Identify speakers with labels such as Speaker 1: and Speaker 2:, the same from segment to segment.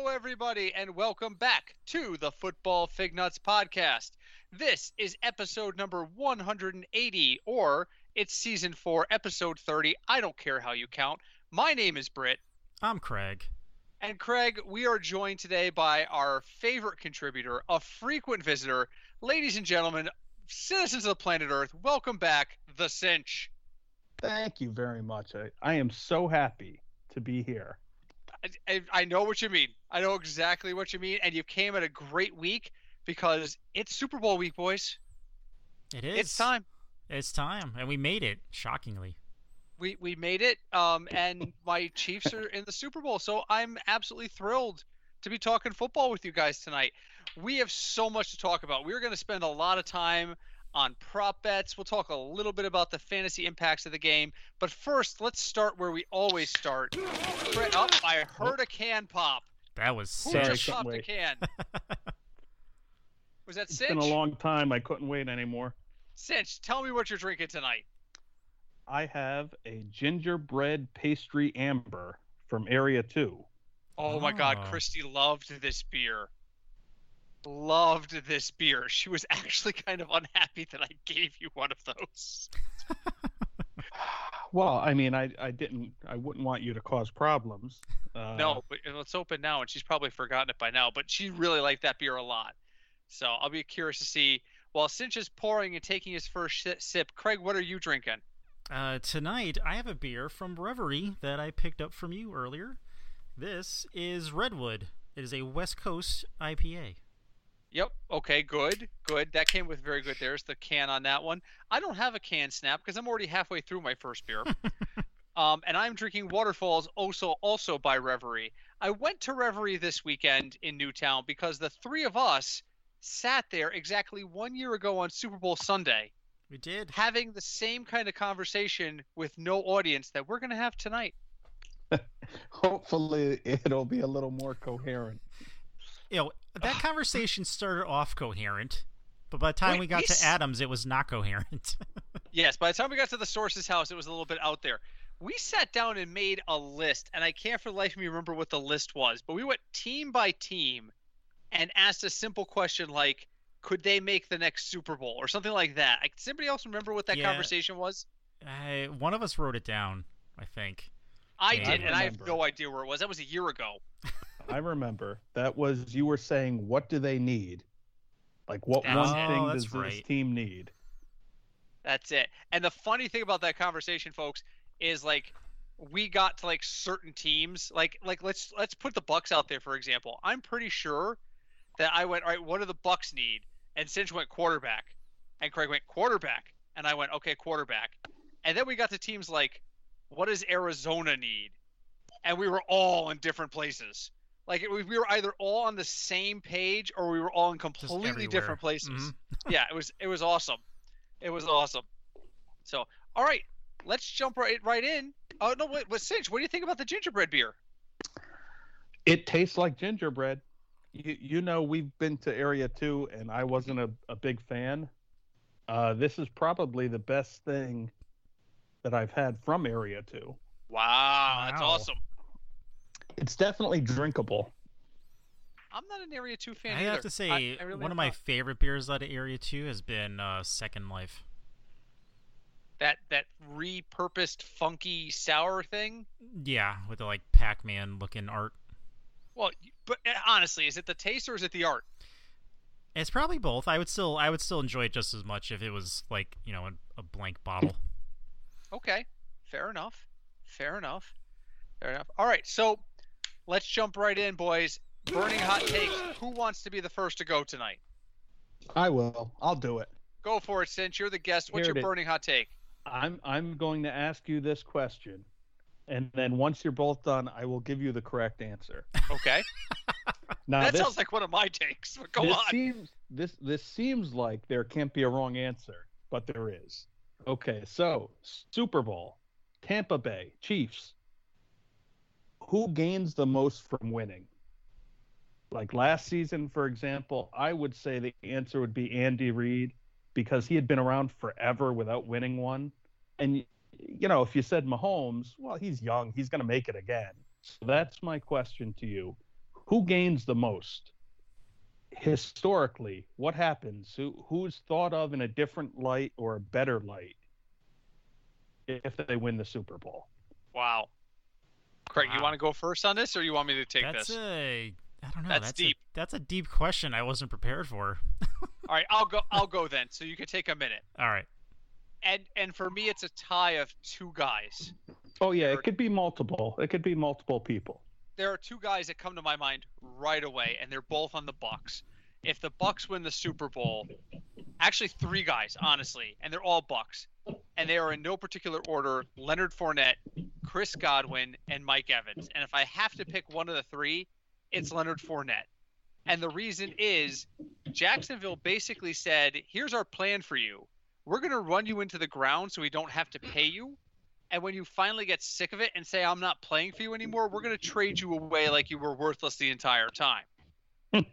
Speaker 1: Hello, everybody, and welcome back to the Football Fig Nuts podcast. This is episode number 180, or it's season four, episode 30. I don't care how you count. My name is Britt.
Speaker 2: I'm Craig.
Speaker 1: And Craig, we are joined today by our favorite contributor, a frequent visitor. Ladies and gentlemen, citizens of the planet Earth, welcome back, The Sinch.
Speaker 3: Thank you very much. I, I am so happy to be here.
Speaker 1: I, I know what you mean. I know exactly what you mean, and you came at a great week because it's Super Bowl week, boys.
Speaker 2: It is.
Speaker 1: It's time.
Speaker 2: It's time, and we made it. Shockingly,
Speaker 1: we we made it. Um, and my Chiefs are in the Super Bowl, so I'm absolutely thrilled to be talking football with you guys tonight. We have so much to talk about. We're going to spend a lot of time on prop bets. We'll talk a little bit about the fantasy impacts of the game. But first, let's start where we always start. Up, oh, I heard a can pop.
Speaker 2: That was
Speaker 1: Who just popped a can? was that
Speaker 3: Sinch?
Speaker 1: It's
Speaker 3: been a long time. I couldn't wait anymore.
Speaker 1: Sinch, tell me what you're drinking tonight.
Speaker 3: I have a gingerbread pastry amber from Area 2.
Speaker 1: Oh my God,
Speaker 2: Oh.
Speaker 1: Christy loved this beer. Loved this beer. She was actually kind of unhappy that I gave you one of those.
Speaker 3: Well, I mean, I, I didn't, I wouldn't want you to cause problems. Uh,
Speaker 1: No, but let's open now, and she's probably forgotten it by now. But she really liked that beer a lot, so I'll be curious to see. While Sinch is pouring and taking his first sip, Craig, what are you drinking?
Speaker 2: Uh, tonight, I have a beer from Reverie that I picked up from you earlier. This is Redwood. It is a West Coast IPA.
Speaker 1: Yep. Okay. Good. Good. That came with very good. There's the can on that one. I don't have a can snap because I'm already halfway through my first beer. um, and I'm drinking Waterfalls also also by Reverie. I went to Reverie this weekend in Newtown because the three of us sat there exactly one year ago on Super Bowl Sunday,
Speaker 2: We did.
Speaker 1: having the same kind of conversation with no audience that we're gonna have tonight.
Speaker 3: Hopefully, it'll be a little more coherent.
Speaker 2: You know, that conversation started off coherent, but by the time
Speaker 1: Wait,
Speaker 2: we got
Speaker 1: we
Speaker 2: to
Speaker 1: s-
Speaker 2: Adams, it was not coherent.
Speaker 1: Yes, by the time we got to the source's house, it was a little bit out there. We sat down and made a list, and I can't for the life of me remember what the list was, but we went team by team and asked a simple question like, could they make the next Super Bowl or something like that? Like, Does anybody else remember what that
Speaker 2: Yeah.
Speaker 1: conversation was?
Speaker 2: I, one of us wrote it down, I think.
Speaker 1: I
Speaker 2: Yeah.
Speaker 1: did,
Speaker 2: I
Speaker 1: and I have no idea where it was. That was a year ago.
Speaker 3: I remember that was you were saying, what do they need? Like, what
Speaker 1: That's
Speaker 3: one
Speaker 1: it.
Speaker 3: thing
Speaker 2: Oh,
Speaker 3: does
Speaker 2: that's
Speaker 3: this team need?
Speaker 1: That's it. And the funny thing about that conversation, folks, is like we got to like certain teams. Like like let's let's put the Bucks out there for example. I'm pretty sure that I went, all right, what do the Bucks need? And Sinch went quarterback. And Craig went quarterback. And I went, okay, quarterback. And then we got to teams like, what does Arizona need? And we were all in different places. Like it, was- we were either all on the same page or we were all in completely different places
Speaker 2: Mhm.
Speaker 1: yeah, it was it was awesome. It was awesome. So, all right, let's jump right right in. Oh no, wait, wait, Sinch, what do you think about the gingerbread beer?
Speaker 3: It tastes like gingerbread. You, you know, we've been to Area 2, and I wasn't a, a big fan. Uh, this is probably the best thing that I've had from Area 2.
Speaker 1: Wow, that's awesome.
Speaker 3: It's definitely drinkable.
Speaker 1: I'm not an Area Two fan
Speaker 2: I
Speaker 1: either.
Speaker 2: have to say,
Speaker 1: I- I really
Speaker 2: one
Speaker 1: am
Speaker 2: of my
Speaker 1: not.
Speaker 2: favorite beers out of Area 2 has been uh, Second Life.
Speaker 1: that that repurposed funky sour thing.
Speaker 2: Yeah, with the like Pac-Man looking art.
Speaker 1: Well, but uh, honestly, is it the taste or is it the art?
Speaker 2: It's probably both. I would still I would still enjoy it just as much if it was like, you know, a, a blank bottle.
Speaker 1: Okay, fair enough. Fair enough. Fair enough. All right, so let's jump right in, boys. Burning hot takes. Who wants to be the first to go tonight?
Speaker 3: I will. I'll do it.
Speaker 1: Go for it, Sinch. You're the guest. What's
Speaker 3: Here
Speaker 1: your
Speaker 3: it is.
Speaker 1: burning hot take?
Speaker 3: I'm I'm going to ask you this question, and then once you're both done, I will give you the correct answer.
Speaker 1: Okay.
Speaker 3: Now
Speaker 1: that
Speaker 3: this,
Speaker 1: sounds like one of my takes. But go
Speaker 3: this
Speaker 1: on.
Speaker 3: seems this this seems like there can't be a wrong answer, but there is. Okay, so Super Bowl, Tampa Bay Chiefs. Who gains the most from winning? Like last season, for example, I would say the answer would be Andy Reid because he had been around forever without winning one. And you know, if you said Mahomes, well, he's young, he's going to make it again. So that's my question to you. who gains the most? Historically, what happens? Who who's thought of in a different light or a better light if they win the Super Bowl?
Speaker 1: Wow. Craig,
Speaker 2: Wow.
Speaker 1: you want to go first on this, or you want me to take
Speaker 2: that's
Speaker 1: this?
Speaker 2: a I don't know.
Speaker 1: That's
Speaker 2: That's,
Speaker 1: deep.
Speaker 2: A, that's a deep question. I wasn't prepared for.
Speaker 1: All right, I'll go. I'll go then. So you can take a minute.
Speaker 2: All right.
Speaker 1: And and for me, it's a tie of two guys.
Speaker 3: Oh yeah, it could be multiple. It could be multiple people.
Speaker 1: There are two guys that come to my mind right away, and they're both on the Bucks. If the Bucks win the Super Bowl, actually three guys, honestly, and they're all Bucks, and they are in no particular order: Leonard Fournette, Chris Godwin, and Mike Evans. And if I have to pick one of the three, it's Leonard Fournette. And the reason is Jacksonville basically said, "Here's our plan for you. We're going to run you into the ground so we don't have to pay you." And when you finally get sick of it and say, I'm not playing for you anymore, we're going to trade you away like you were worthless the entire time.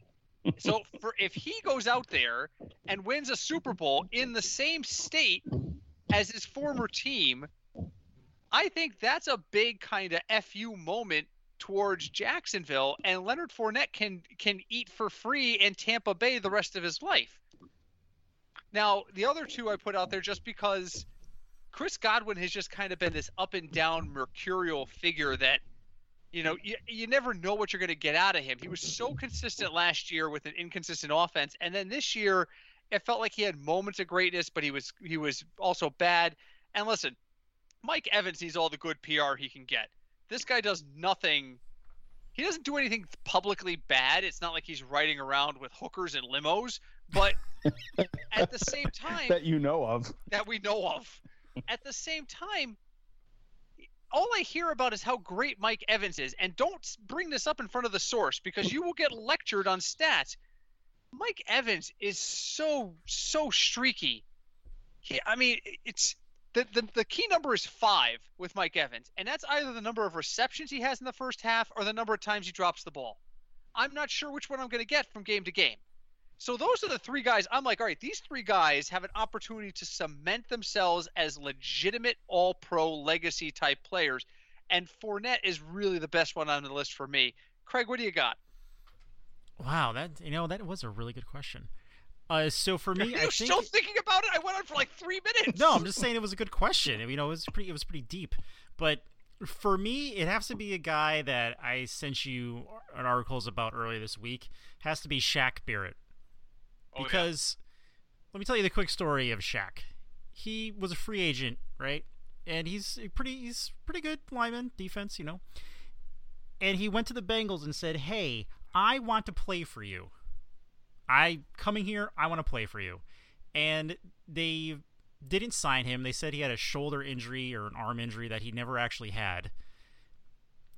Speaker 1: so for if he goes out there and wins a Super Bowl in the same state as his former team, I think that's a big kind of FU moment towards Jacksonville and Leonard Fournette can can eat for free in Tampa Bay the rest of his life. Now, the other two I put out there just because Chris Godwin has just kind of been this up and down mercurial figure that, you know, you, you never know what you're going to get out of him. He was so consistent last year with an inconsistent offense, and then this year, it felt like he had moments of greatness, but he was he was also bad. And listen, Mike Evans needs all the good PR he can get. This guy does nothing. He doesn't do anything publicly bad. It's not like he's riding around with hookers and limos, but at the same time
Speaker 3: That you know of.
Speaker 1: that we know of. At the same time, all I hear about is how great Mike Evans is. And don't bring this up in front of the source because you will get lectured on stats. Mike Evans is so, so streaky. He, I mean, it's the, the, the key number is five with Mike Evans, and that's either the number of receptions he has in the first half or the number of times he drops the ball. I'm not sure which one I'm going to get from game to game. So those are the three guys. I'm like, all right, these three guys have an opportunity to cement themselves as legitimate all-pro legacy type players, and Fournette is really the best one on the list for me. Craig, what do you got?
Speaker 2: Wow, that you know that was a really good question. Uh, so for me, I think
Speaker 1: still thinking about it? I went on for like three minutes.
Speaker 2: no, I'm just saying it was a good question. You know, it was pretty. It was pretty deep. But for me, it has to be a guy that I sent you an articles about earlier this week. Has to be Shaq Barrett
Speaker 1: Oh, yeah.
Speaker 2: because let me tell you the quick story of Shaq. He was a free agent, right? And he's pretty. He's pretty good lineman, defense, you know. And he went to the Bengals and said, "Hey, I want to play for you. I coming here. I want to play for you." And they didn't sign him. They said he had a shoulder injury or an arm injury that he never actually had.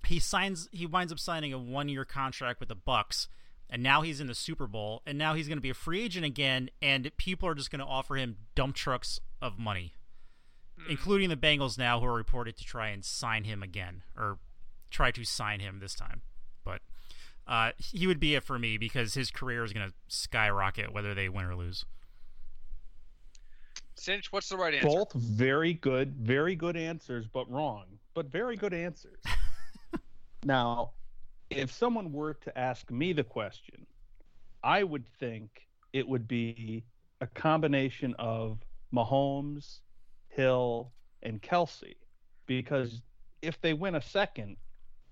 Speaker 2: He signs he winds up signing a 1-year contract with the Bucks and now he's in the Super Bowl and now he's going to be a free agent again and people are just going to offer him dump trucks of money. Hmm. Including the Bengals now who are reported to try and sign him again or try to sign him this time. But uh, he would be it for me because his career is going to skyrocket whether they win or lose.
Speaker 1: Sinch, what's the right answer?
Speaker 3: Both very good, very good answers, but wrong. But very good answers. now, if someone were to ask me the question, I would think it would be a combination of Mahomes, Hill, and Kelce. Because if they win a second,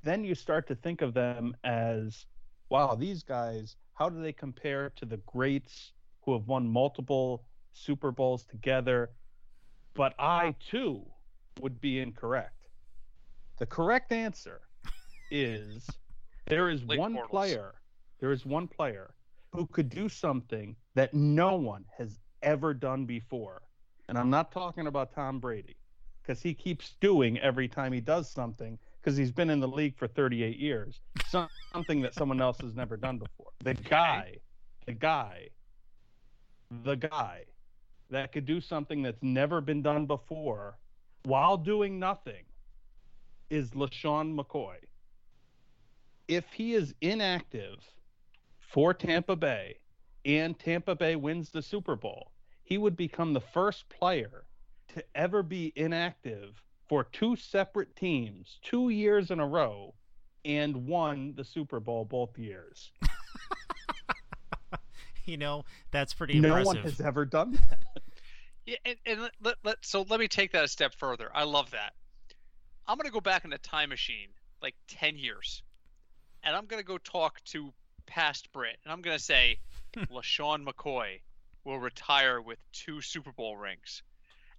Speaker 3: then you start to think of them as, wow, these guys, how do they compare to the greats who have won multiple Super Bowls together? But I too would be incorrect. The correct answer is there is one
Speaker 1: Bortles.
Speaker 3: player, there is one player who could do something that no one has ever done before. And I'm not talking about Tom Brady because he keeps doing every time he does something because he's been in the league for 38 years, something that someone else has never done before. The guy, the guy, the guy that could do something that's never been done before while doing nothing is LeSean McCoy. If he is inactive for Tampa Bay and Tampa Bay wins the Super Bowl, he would become the first player to ever be inactive for two separate teams, two years in a row, and won the Super Bowl both years.
Speaker 2: you know, that's pretty
Speaker 3: no
Speaker 2: impressive.
Speaker 3: one has ever done that.
Speaker 1: Yeah, and, and let, let, let, so let me take that a step further. I love that. I'm gonna go back in the time machine like ten years, and I'm gonna go talk to past Brit, and I'm gonna say, LeSean McCoy will retire with two Super Bowl rings.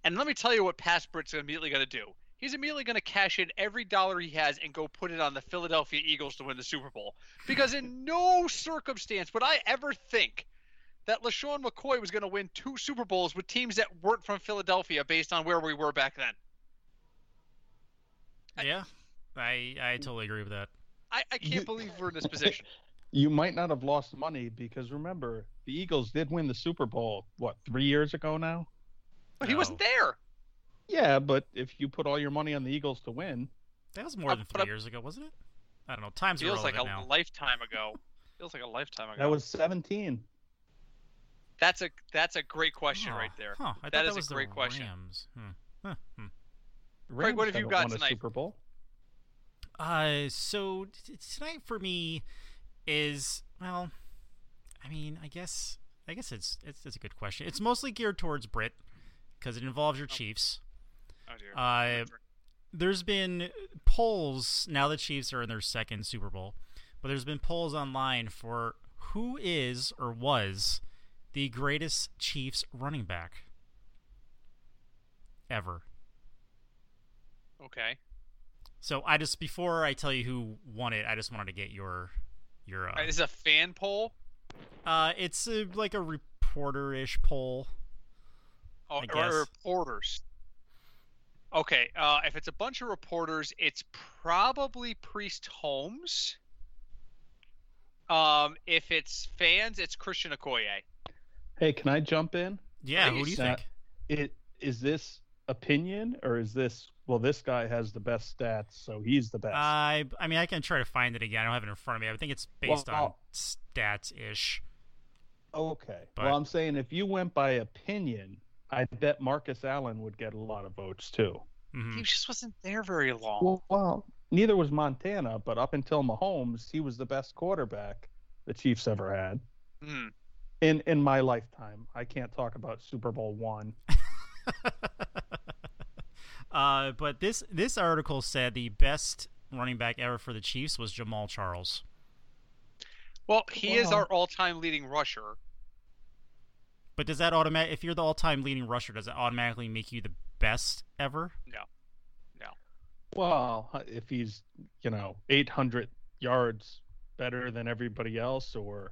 Speaker 1: And let me tell you what past Brit's immediately gonna do. He's immediately going to cash in every dollar he has and go put it on the Philadelphia Eagles to win the Super Bowl. Because in no circumstance would I ever think that LeSean McCoy was going to win two Super Bowls with teams that weren't from Philadelphia based on where we were back then.
Speaker 2: Yeah, I I totally agree with that.
Speaker 1: I, I can't
Speaker 3: You-
Speaker 1: believe we're in this position.
Speaker 3: You might not have lost money because remember, the Eagles did win the Super Bowl, what, three years ago now?
Speaker 1: But he wasn't there.
Speaker 3: Yeah, but if you put all your money on the Eagles to win,
Speaker 2: That was more
Speaker 1: Uh,
Speaker 2: than
Speaker 1: but
Speaker 2: three years ago, wasn't it? I don't know. Times are
Speaker 1: Feels like a
Speaker 2: now.
Speaker 1: lifetime ago. Feels like a lifetime ago.
Speaker 3: that was 17.
Speaker 1: That's a that's a great question
Speaker 2: Oh,
Speaker 1: right there.
Speaker 2: Huh, I
Speaker 1: That
Speaker 2: that
Speaker 1: is a
Speaker 2: was the
Speaker 1: great question.
Speaker 2: Rams. Hmm. Huh, hmm.
Speaker 1: Craig, what have you got
Speaker 3: won a
Speaker 1: tonight?
Speaker 3: Super Bowl.
Speaker 2: Uh, so t- tonight for me is well, I mean, I guess I guess it's it's, it's a good question. It's mostly geared towards Brit because it involves your Chiefs.
Speaker 1: Oh dear.
Speaker 2: Uh, there's been polls now the Chiefs are in their second Super Bowl, but there's been polls online for who is or was the greatest Chiefs running back ever.
Speaker 1: okay.
Speaker 2: So I just before I tell you who won it, I just wanted to get your your uh,
Speaker 1: Is this a fan poll?
Speaker 2: uh it's uh like a reporter-ish poll.
Speaker 1: Oh, or reporters. Okay, uh, if it's a bunch of reporters, it's probably Priest Holmes. Um, if it's fans, it's Christian Okoye.
Speaker 3: Hey, can I jump in?
Speaker 2: Yeah, who do you
Speaker 3: Please.
Speaker 2: think?
Speaker 3: It is this opinion or is this well this guy has the best stats, so he's the best.
Speaker 2: I I mean I can try to find it again. I don't have it in front of me. I think it's based on stats ish.
Speaker 3: okay.
Speaker 2: but-
Speaker 3: well, I'm saying if you went by opinion, I bet Marcus Allen would get a lot of votes too.
Speaker 2: hmm
Speaker 1: He just wasn't there very long.
Speaker 3: Well, well, neither was Montana, but up until Mahomes, he was the best quarterback the Chiefs ever had
Speaker 1: Hmm.
Speaker 3: in in my lifetime. I can't talk about Super Bowl one.
Speaker 2: uh, but this this article said the best running back ever for the Chiefs was Jamaal Charles.
Speaker 1: Well, he is our all-time leading rusher.
Speaker 2: But does that automatic if you're the all-time leading rusher, does it automatically make you the best ever? No, no.
Speaker 3: Well, if he's you know 800 yards better than everybody else, or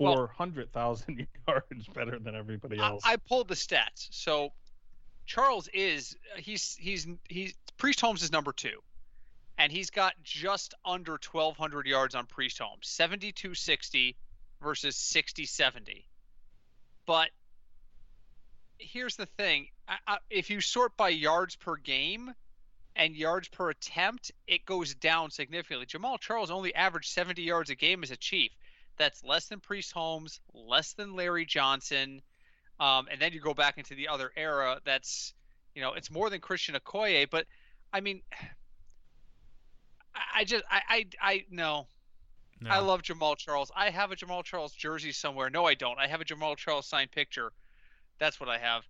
Speaker 1: Well-
Speaker 3: 400,000 yards better than everybody
Speaker 1: I,
Speaker 3: else.
Speaker 1: I pulled the stats. So Charles is he's he's he's Priest Holmes is number two, and he's got just under 1,200 yards on Priest Holmes, 72-60 versus 60-70. But here's the thing: I, I, if you sort by yards per game and yards per attempt, it goes down significantly. Jamaal Charles only averaged 70 yards a game as a Chief. That's less than Priest Holmes, less than Larry Johnson. Um, and then you go back into the other era. That's, you know, it's more than Christian Okoye. But I mean, I, I just, I, I, I no.
Speaker 2: No.
Speaker 1: I love Jamaal Charles. I have a Jamaal Charles jersey somewhere. No, I don't. I have a Jamaal Charles signed picture. That's what I have.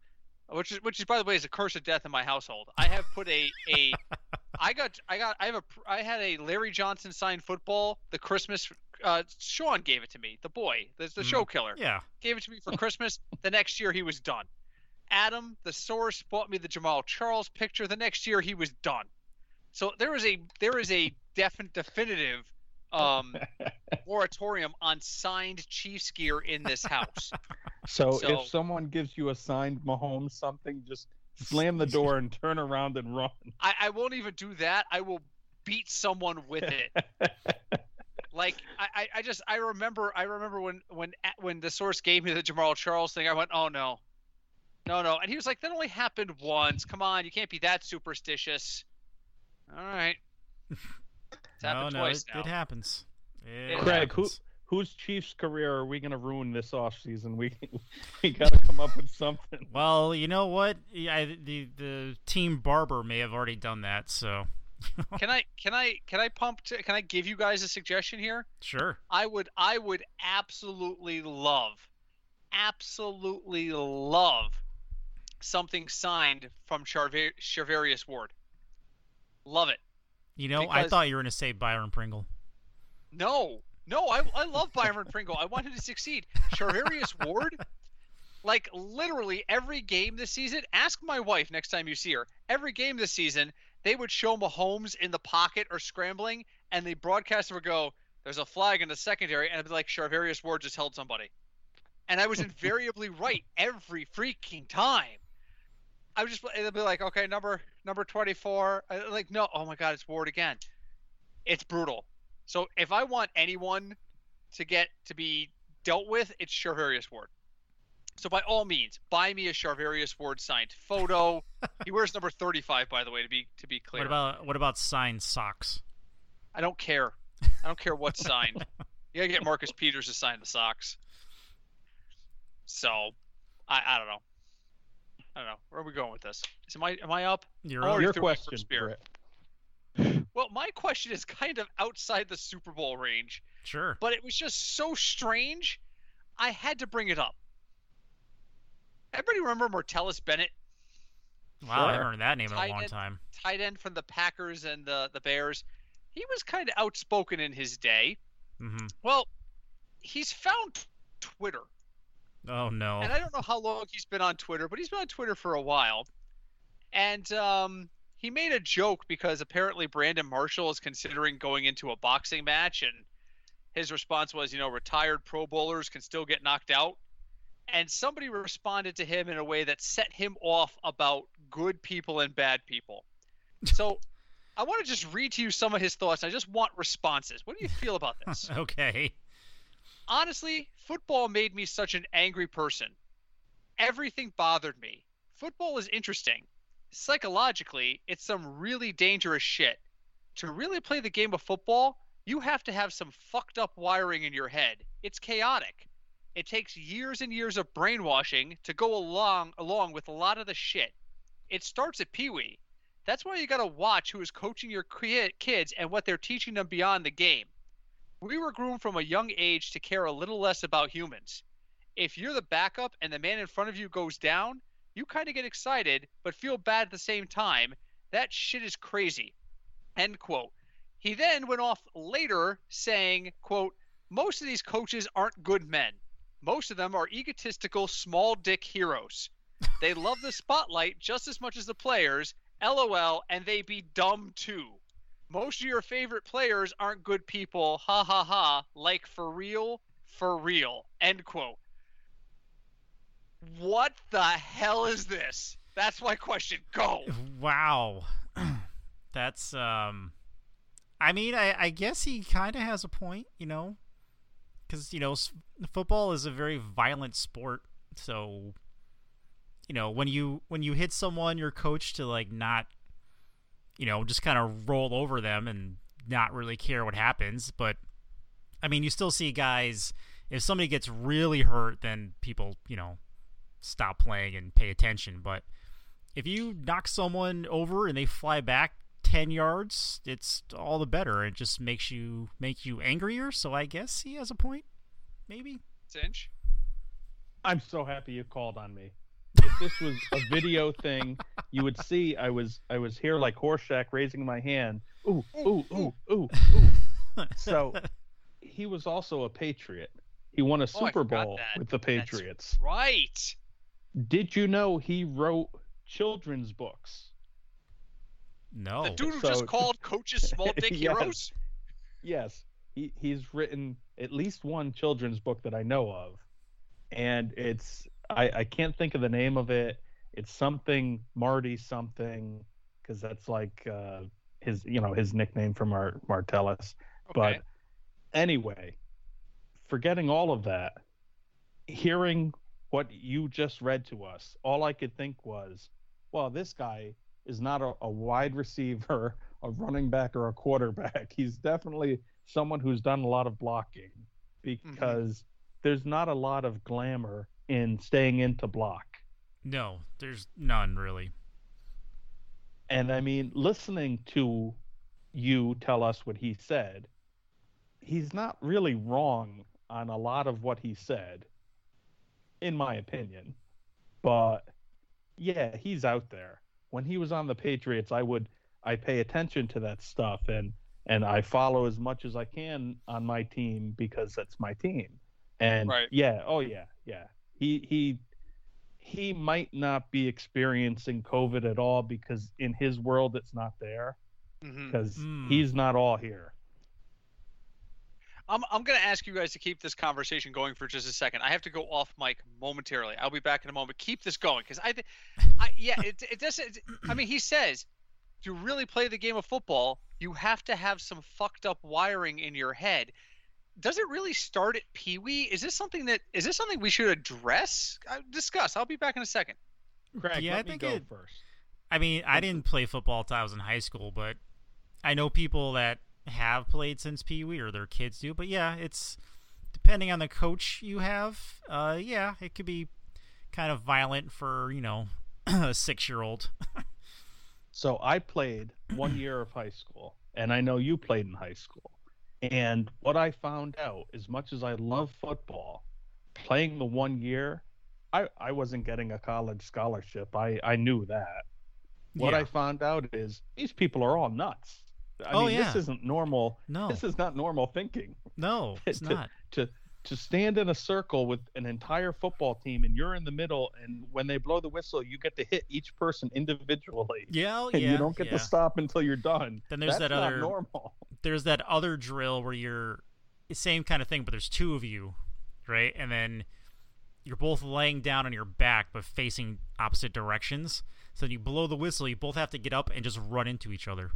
Speaker 1: Which is, which is, by the way, is a curse of death in my household. I have put a, a, I got, I got, I have a, I had a Larry Johnson signed football. The Christmas, uh, Sean gave it to me. The boy, the, the
Speaker 2: Mhm.
Speaker 1: show killer
Speaker 2: Yeah.
Speaker 1: gave it to me for Christmas. the next year he was done. Adam, the source, bought me the Jamaal Charles picture. The next year he was done. So there is a there is a definite definitive um, moratorium on signed Chiefs gear in this house.
Speaker 3: So,
Speaker 1: so-
Speaker 3: if someone gives you a signed Mahomes something, just slam the door and turn around and run.
Speaker 1: I, I won't even do that. I will beat someone with it. like I, I- I just I remember I remember when when when the source gave me the Jamaal Charles thing, I went, oh no, no no, and he was like, that only happened once. Come on, you can't be that superstitious. All right, it's happened
Speaker 2: no,
Speaker 1: twice
Speaker 2: it,
Speaker 1: now.
Speaker 2: it happens. It
Speaker 3: Craig, who
Speaker 2: happens.
Speaker 3: Whose Chiefs career are we going to ruin this offseason? We we got to come up with something.
Speaker 2: Well, you know what? Yeah, I, the the team Barber may have already done that, so
Speaker 1: can I can I can I pump to, can I give you guys a suggestion here?
Speaker 2: Sure.
Speaker 1: I would I would absolutely love absolutely love something signed from Charver- Charvarius Ward. Love it.
Speaker 2: You know, I thought you were going to say Byron Pringle.
Speaker 1: No, no, I, I love Byron Pringle. I want him to succeed. Charvarius Ward, like literally every game this season. Ask my wife next time you see her. Every game this season, they would show Mahomes in the pocket or scrambling, and the broadcaster would go, "There's a flag in the secondary," and it'd be like Charvarius Ward just held somebody, and I was invariably right every freaking time. I was just it'd be like, okay, number number 24. I- Like, no, oh my god, it's Ward again. It's brutal. So if I want anyone to get to be dealt with, it's Charvarius Ward. So by all means, buy me a Charvarius Ward signed photo. he wears number 35, by the way, to be to be clear.
Speaker 2: What about what about signed socks?
Speaker 1: I don't care. I don't care what's signed. You gotta get Marcus Peters to sign the socks. So, I, I don't know. I don't know. Where are we going with this? Is am I am I up?
Speaker 2: You're
Speaker 1: Or
Speaker 2: up.
Speaker 1: you
Speaker 3: Your
Speaker 1: threw me for
Speaker 3: question,
Speaker 1: Spear. Well, my question is kind of outside the Super Bowl range.
Speaker 2: sure.
Speaker 1: but it was just so strange. I had to bring it up. Everybody remember Martellus Bennett,
Speaker 2: Wow, I haven't heard that name in a long
Speaker 1: end.
Speaker 2: time.
Speaker 1: tight end from the Packers and the the Bears? He was kind of outspoken in his day.
Speaker 2: Mm-hmm.
Speaker 1: Well, he's found Twitter,
Speaker 2: Oh no.
Speaker 1: and I don't know how long he's been on Twitter, but he's been on Twitter for a while. And um, he made a joke because apparently Brandon Marshall is considering going into a boxing match, and his response was, you know, retired Pro Bowlers can still get knocked out. And somebody responded to him in a way that set him off about good people and bad people. So I want to just read to you some of his thoughts. I just want responses. What do you feel about this?
Speaker 2: okay.
Speaker 1: honestly, football made me such an angry person. Everything bothered me. Football is interesting. Psychologically, it's some really dangerous shit. To really play the game of football, you have to have some fucked up wiring in your head. It's chaotic. It takes years and years of brainwashing to go along along with a lot of the shit. It starts at Pee Wee. That's why you got to watch who is coaching your kids and what they're teaching them beyond the game. We were groomed from a young age to care a little less about humans. If you're the backup and the man in front of you goes down, you kind of get excited but feel bad at the same time. That shit is crazy. End quote. He then went off later saying, quote, most of these coaches aren't good men. Most of them are egotistical, small dick heroes. They love the spotlight just as much as the players, lol, and they be dumb too. Most of your favorite players aren't good people, ha ha ha, like for real, for real. End quote. What the hell is this? That's my question. Go.
Speaker 2: Wow. That's um I mean, I I guess he kind of has a point, you know. Cuz you know, s- football is a very violent sport. So you know, when you when you hit someone, you're coached to like not you know, just kind of roll over them and not really care what happens, but I mean, you still see guys if somebody gets really hurt, then people, you know, stop playing and pay attention, but if you knock someone over and they fly back 10 yards it's all the better it just makes you make you angrier so i guess he has a point maybe
Speaker 1: Sinch.
Speaker 3: I'm so happy you called on me. If this was a video thing, you would see I was I was here like Horshack raising my hand. Ooh, ooh, ooh, ooh, ooh. So he was also a Patriot. He won a
Speaker 1: Oh,
Speaker 3: Super
Speaker 1: forgot
Speaker 3: Bowl
Speaker 1: that.
Speaker 3: with the
Speaker 1: That's
Speaker 3: Patriots.
Speaker 1: Right.
Speaker 3: Did you know he wrote children's books?
Speaker 2: no
Speaker 1: The dude who
Speaker 3: so-
Speaker 1: just called coaches small dick
Speaker 3: Yes.
Speaker 1: heroes.
Speaker 3: Yes, he he's written at least one children's book that I know of, and it's I I can't think of the name of it. It's something Marty something because that's like uh, his you know his nickname from Mar- Martellus.
Speaker 1: Okay.
Speaker 3: But anyway, forgetting all of that, hearing what you just read to us, all I could think was, well, this guy is not a, a wide receiver, a running back, or a quarterback. He's definitely someone who's done a lot of blocking mm-hmm. because there's not a lot of glamour in staying into block.
Speaker 2: no there's none really
Speaker 3: And I mean, listening to you tell us what he said, he's not really wrong on a lot of what he said, in my opinion. But yeah, he's out there. When he was on the Patriots, I would I pay attention to that stuff and and I follow as much as I can on my team because that's my team. And
Speaker 1: Right.
Speaker 3: yeah, oh yeah, yeah. He he he might not be experiencing COVID at all because in his world it's not there
Speaker 1: Mhm.
Speaker 3: because
Speaker 2: Mm.
Speaker 3: he's not all here.
Speaker 1: I'm I'm gonna ask you guys to keep this conversation going for just a second. I have to go off mic momentarily. I'll be back in a moment. Keep this going because I, thi- I yeah, it it doesn't. I mean, he says to really play the game of football, you have to have some fucked up wiring in your head. Does it really start at Pee Wee? Is this something that is this something we should address? Uh, discuss. I'll be back in a second.
Speaker 3: Craig,
Speaker 2: Yeah, I
Speaker 3: let me
Speaker 2: think
Speaker 3: go
Speaker 2: it-
Speaker 3: first.
Speaker 2: I mean, I didn't play football till I was in high school, but I know people that have played since Pee Wee or their kids do. But yeah, it's depending on the coach you have. Uh, yeah, it could be kind of violent for you know a six year old.
Speaker 3: So I played one year of high school, and I know you played in high school. And what I found out, as much as I love football, playing the one year, I, I wasn't getting a college scholarship. I, I knew that. What
Speaker 2: yeah.
Speaker 3: I found out is these people are all nuts. I
Speaker 2: Oh,
Speaker 3: mean,
Speaker 2: yeah.
Speaker 3: this isn't normal.
Speaker 2: no,
Speaker 3: This is not normal thinking.
Speaker 2: no, it's
Speaker 3: to-
Speaker 2: not.
Speaker 3: to to stand in a circle with an entire football team and you're in the middle and when they blow the whistle you get to hit each person individually
Speaker 2: Yeah,
Speaker 3: and
Speaker 2: yeah.
Speaker 3: you don't get
Speaker 2: yeah.
Speaker 3: to stop until you're done
Speaker 2: Then there's
Speaker 3: That's
Speaker 2: that
Speaker 3: not
Speaker 2: other-
Speaker 3: normal
Speaker 2: there's that other drill where you're same kind of thing, but there's two of you, right? And then you're both laying down on your back but facing opposite directions. So then you blow the whistle, you both have to get up and just run into each other.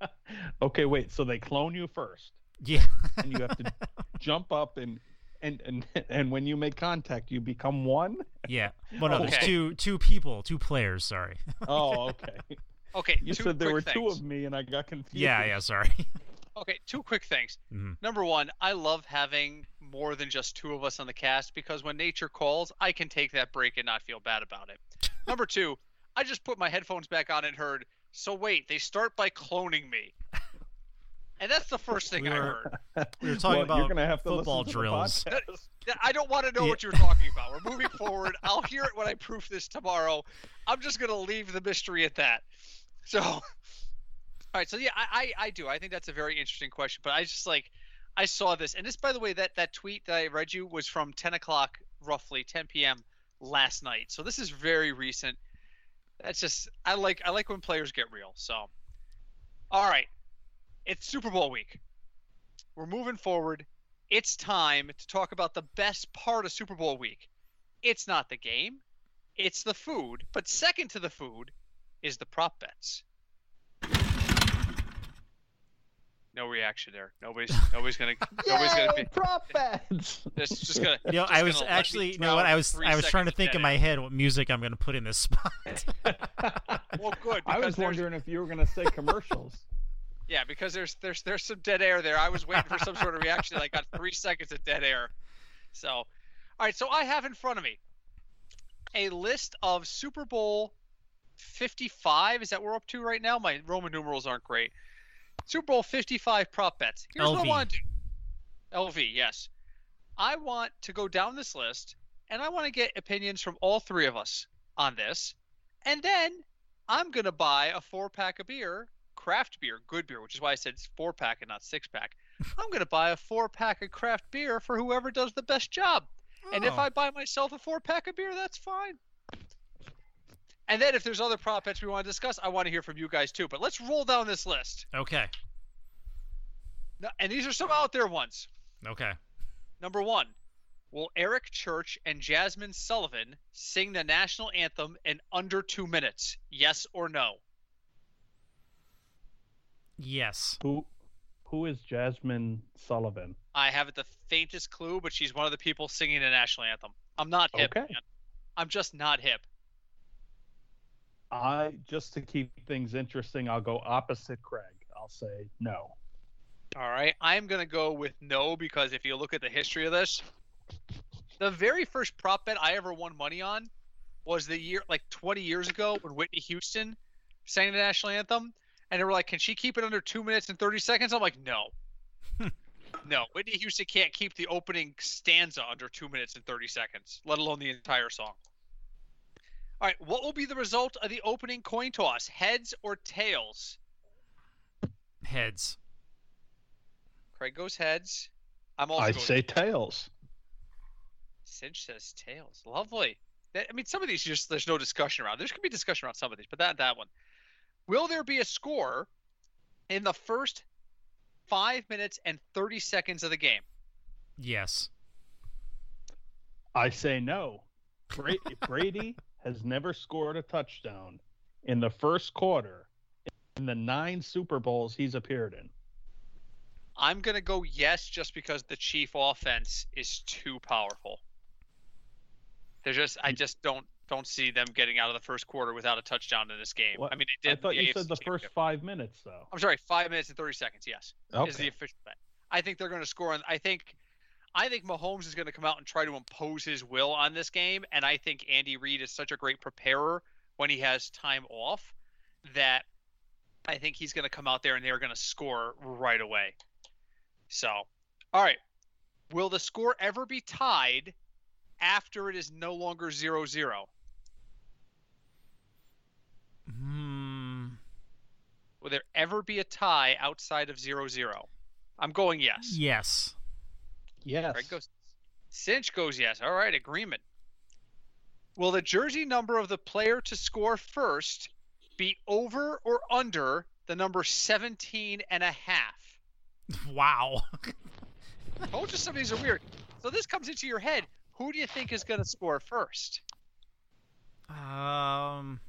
Speaker 3: okay wait so they clone you first
Speaker 2: Yeah.
Speaker 3: and you have to jump up and and and and when you make contact you become one
Speaker 2: yeah. Well, no, there's two two people, two players. Sorry.
Speaker 3: oh okay
Speaker 1: Okay,
Speaker 3: you
Speaker 1: two
Speaker 3: said there were
Speaker 1: quick
Speaker 3: two of me and i got confused
Speaker 2: yeah, yeah. Sorry.
Speaker 1: Okay, two quick things.
Speaker 2: Mhm.
Speaker 1: Number one, I love having more than just two of us on the cast because when nature calls, I can take that break and not feel bad about it. Number two, I just put my headphones back on and heard, so wait, they start by cloning me. And that's the first thing
Speaker 2: We
Speaker 1: I heard.
Speaker 2: We were talking
Speaker 3: well, you're
Speaker 2: about
Speaker 3: gonna have
Speaker 2: football
Speaker 3: listen to
Speaker 2: drills.
Speaker 1: I don't want to know
Speaker 2: Yeah.
Speaker 1: what you're talking about. We're moving forward. I'll hear it when I proof this tomorrow. I'm just gonna leave the mystery at that. So, all right. So yeah, I, I I do. I think that's a very interesting question. But I just like I saw this, and this, by the way, that that tweet that I read you was from 10 o'clock, roughly 10 p.m. last night. So this is very recent. That's just I like I like when players get real. So, all right, it's Super Bowl week. We're moving forward it's time to talk about the best part of Super Bowl week. It's not the game, it's the food, but second to the food is the prop bets. No reaction there. Nobody's nobody's gonna nobody's gonna be
Speaker 3: Yay, prop bets.
Speaker 1: this just gonna
Speaker 2: You know,
Speaker 1: just
Speaker 2: I was
Speaker 1: gonna let me
Speaker 2: actually, you know what? I was, I was trying to think in my head what music I'm going to put in this spot.
Speaker 1: Well good
Speaker 3: I
Speaker 1: because
Speaker 3: was
Speaker 1: there's
Speaker 3: wondering if you were going to say commercials.
Speaker 1: yeah, because there's there's there's some dead air there. I was waiting for some sort of reaction. I got three seconds of dead air. So, all right. So I have in front of me a list of Super Bowl 55. Is that we're up to right now? My Roman numerals aren't great. Super Bowl 55 prop bets. Here's what I
Speaker 2: LV.
Speaker 1: want to do. LV, yes. I want to go down this list and I want to get opinions from all three of us on this. And then I'm going to buy a four pack of beer, craft beer, good beer, which is why I said it's four pack and not six pack. I'm going to buy a four pack of craft beer for whoever does the best job. And if
Speaker 2: Oh.
Speaker 1: I buy myself a four pack of beer, that's fine. And then if there's other prop bets we want to discuss, I want to hear from you guys too. But let's roll down this list.
Speaker 2: okay,
Speaker 1: No- And these are some out there ones.
Speaker 2: okay.
Speaker 1: Number one, will Eric Church and Jazmine Sullivan sing the national anthem in under two minutes? Yes or no?
Speaker 2: Yes.
Speaker 3: Who who is Jazmine Sullivan?
Speaker 1: I haven't the faintest clue, but she's one of the people singing the national anthem. I'm not hip.
Speaker 3: Okay.
Speaker 1: man. I'm just not hip.
Speaker 3: I just to keep things interesting, I'll go opposite Craig. I'll say no.
Speaker 1: All right. I'm going to go with no because if you look at the history of this, the very first prop bet I ever won money on was the year like 20 years ago when Whitney Houston sang the national anthem. and they were like, "Can she keep it under two minutes and thirty seconds?" I'm like, "No, no." Whitney Houston can't keep the opening stanza under two minutes and thirty seconds, let alone the entire song. All right, what will be the result of the opening coin toss? Heads or tails?
Speaker 2: Heads.
Speaker 1: Craig goes heads. I'm also.
Speaker 3: I
Speaker 1: going
Speaker 3: say tails.
Speaker 1: Sinch says tails. Lovely. That- I mean, some of these just there's no discussion around. There's gonna be discussion around some of these, but that that one. Will there be a score in the first five minutes and thirty seconds of the game?
Speaker 2: Yes.
Speaker 3: I say no. Brady has never scored a touchdown in the first quarter in the nine Super Bowls he's appeared in.
Speaker 1: I'm gonna go yes, just because the Chief offense is too powerful. There's just I mm. just don't don't see them getting out of the first quarter without a touchdown in this game.
Speaker 3: What?
Speaker 1: I mean,
Speaker 3: I thought you
Speaker 1: AFC
Speaker 3: said the first
Speaker 1: championship.
Speaker 3: five minutes, though.
Speaker 1: I'm sorry, five minutes and thirty seconds. Yes. is the official bet. I think they're going to score. On, I think, I think Mahomes is going to come out and try to impose his will on this game, and I think Andy Reid is such a great preparer when he has time off that I think he's going to come out there and they're going to score right away. So, all right, will the score ever be tied after it is no longer 0-0?
Speaker 2: Hmm.
Speaker 1: Will there ever be a tie outside of 0-0? I'm going yes.
Speaker 2: Yes.
Speaker 3: Yes.
Speaker 1: Craig goes. Sinch goes yes. All right, agreement. Will the jersey number of the player to score first be over or under the number 17 and a half?
Speaker 2: Wow.
Speaker 1: Told you some of these are weird. So this comes into your head. Who do you think is going to score first?
Speaker 2: um.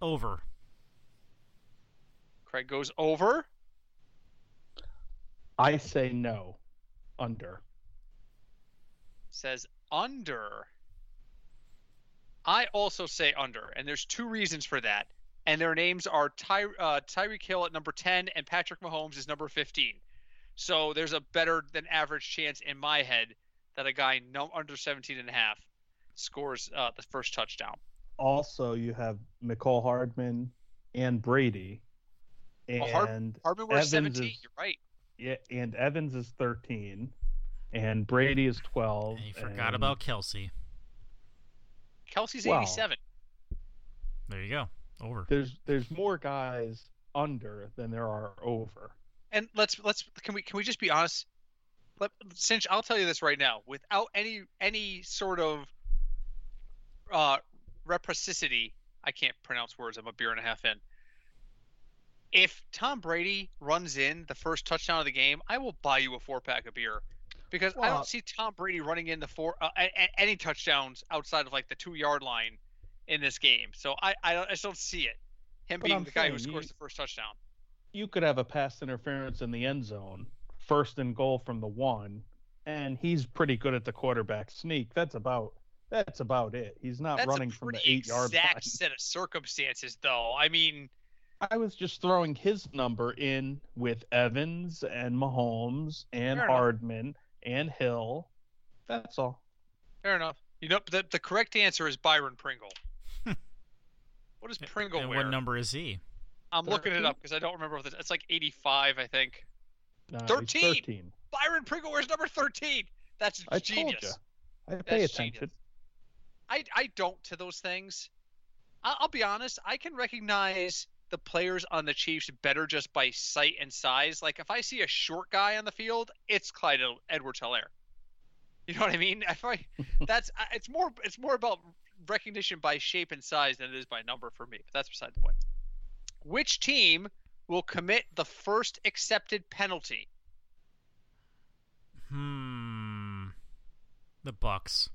Speaker 2: Over.
Speaker 1: Craig goes over.
Speaker 3: I say no. Under.
Speaker 1: Says under. I also say under, and there's two reasons for that. And their names are Ty, uh, Tyreek Hill at number 10 and Patrick Mahomes is number 15. So there's a better than average chance in my head that a guy no under 17 and a half scores uh, the first touchdown.
Speaker 3: Also, you have Mecole Hardman and Brady. And
Speaker 1: Well, Hard- Hardman
Speaker 3: was
Speaker 1: 17.
Speaker 3: is-
Speaker 1: You're right.
Speaker 3: Yeah, and Evans is 13 and Brady is 12.
Speaker 2: And you forgot
Speaker 3: and-
Speaker 2: about Kelce.
Speaker 1: Kelce's
Speaker 3: Wow.
Speaker 1: 87.
Speaker 2: There you go. Over.
Speaker 3: There's there's more guys under than there are over.
Speaker 1: And let's let's can we can we just be honest? Let, Sinch, I'll tell you this right now, without any any sort of uh reciprocity, I can't pronounce words. I'm a beer and a half in. If Tom Brady runs in the first touchdown of the game, I will buy you a four pack of beer because I don't see Tom Brady running in the four uh, any touchdowns outside of like the two yard line in this game. So I I, don't, I just don't see it. Him being
Speaker 3: I'm
Speaker 1: the guy who scores
Speaker 3: you-
Speaker 1: the first touchdown.
Speaker 3: You could have a pass interference in the end zone, first and goal from the one, and he's pretty good at the quarterback sneak. That's about that's about it. He's not
Speaker 1: That's
Speaker 3: running from the eight yard line.
Speaker 1: exact set of circumstances, though. I mean,
Speaker 3: I was just throwing his number in with Evans and Mahomes and
Speaker 1: Fair enough.
Speaker 3: Hardman and Hill. That's all.
Speaker 1: fair enough. You know, the, the correct answer is Byron Pringle. what does Pringle
Speaker 2: and
Speaker 1: wear?
Speaker 2: what number is he?
Speaker 1: I'm looking it up because I don't remember what the, it's like 85, I think.
Speaker 3: No,
Speaker 1: 13.
Speaker 3: 13.
Speaker 1: Byron Pringle wears number 13. That's
Speaker 3: I
Speaker 1: genius.
Speaker 3: told you. I pay
Speaker 1: That's
Speaker 3: attention.
Speaker 1: genius. I I don't to those things. I, I'll be honest. I can recognize the players on the Chiefs better just by sight and size. Like if I see a short guy on the field, it's Clyde Edwards Helaire. You know what I mean? If I that's it's more it's more about recognition by shape and size than it is by number for me. But that's beside the point. Which team will commit the first accepted penalty?
Speaker 2: Hmm. The Bucks.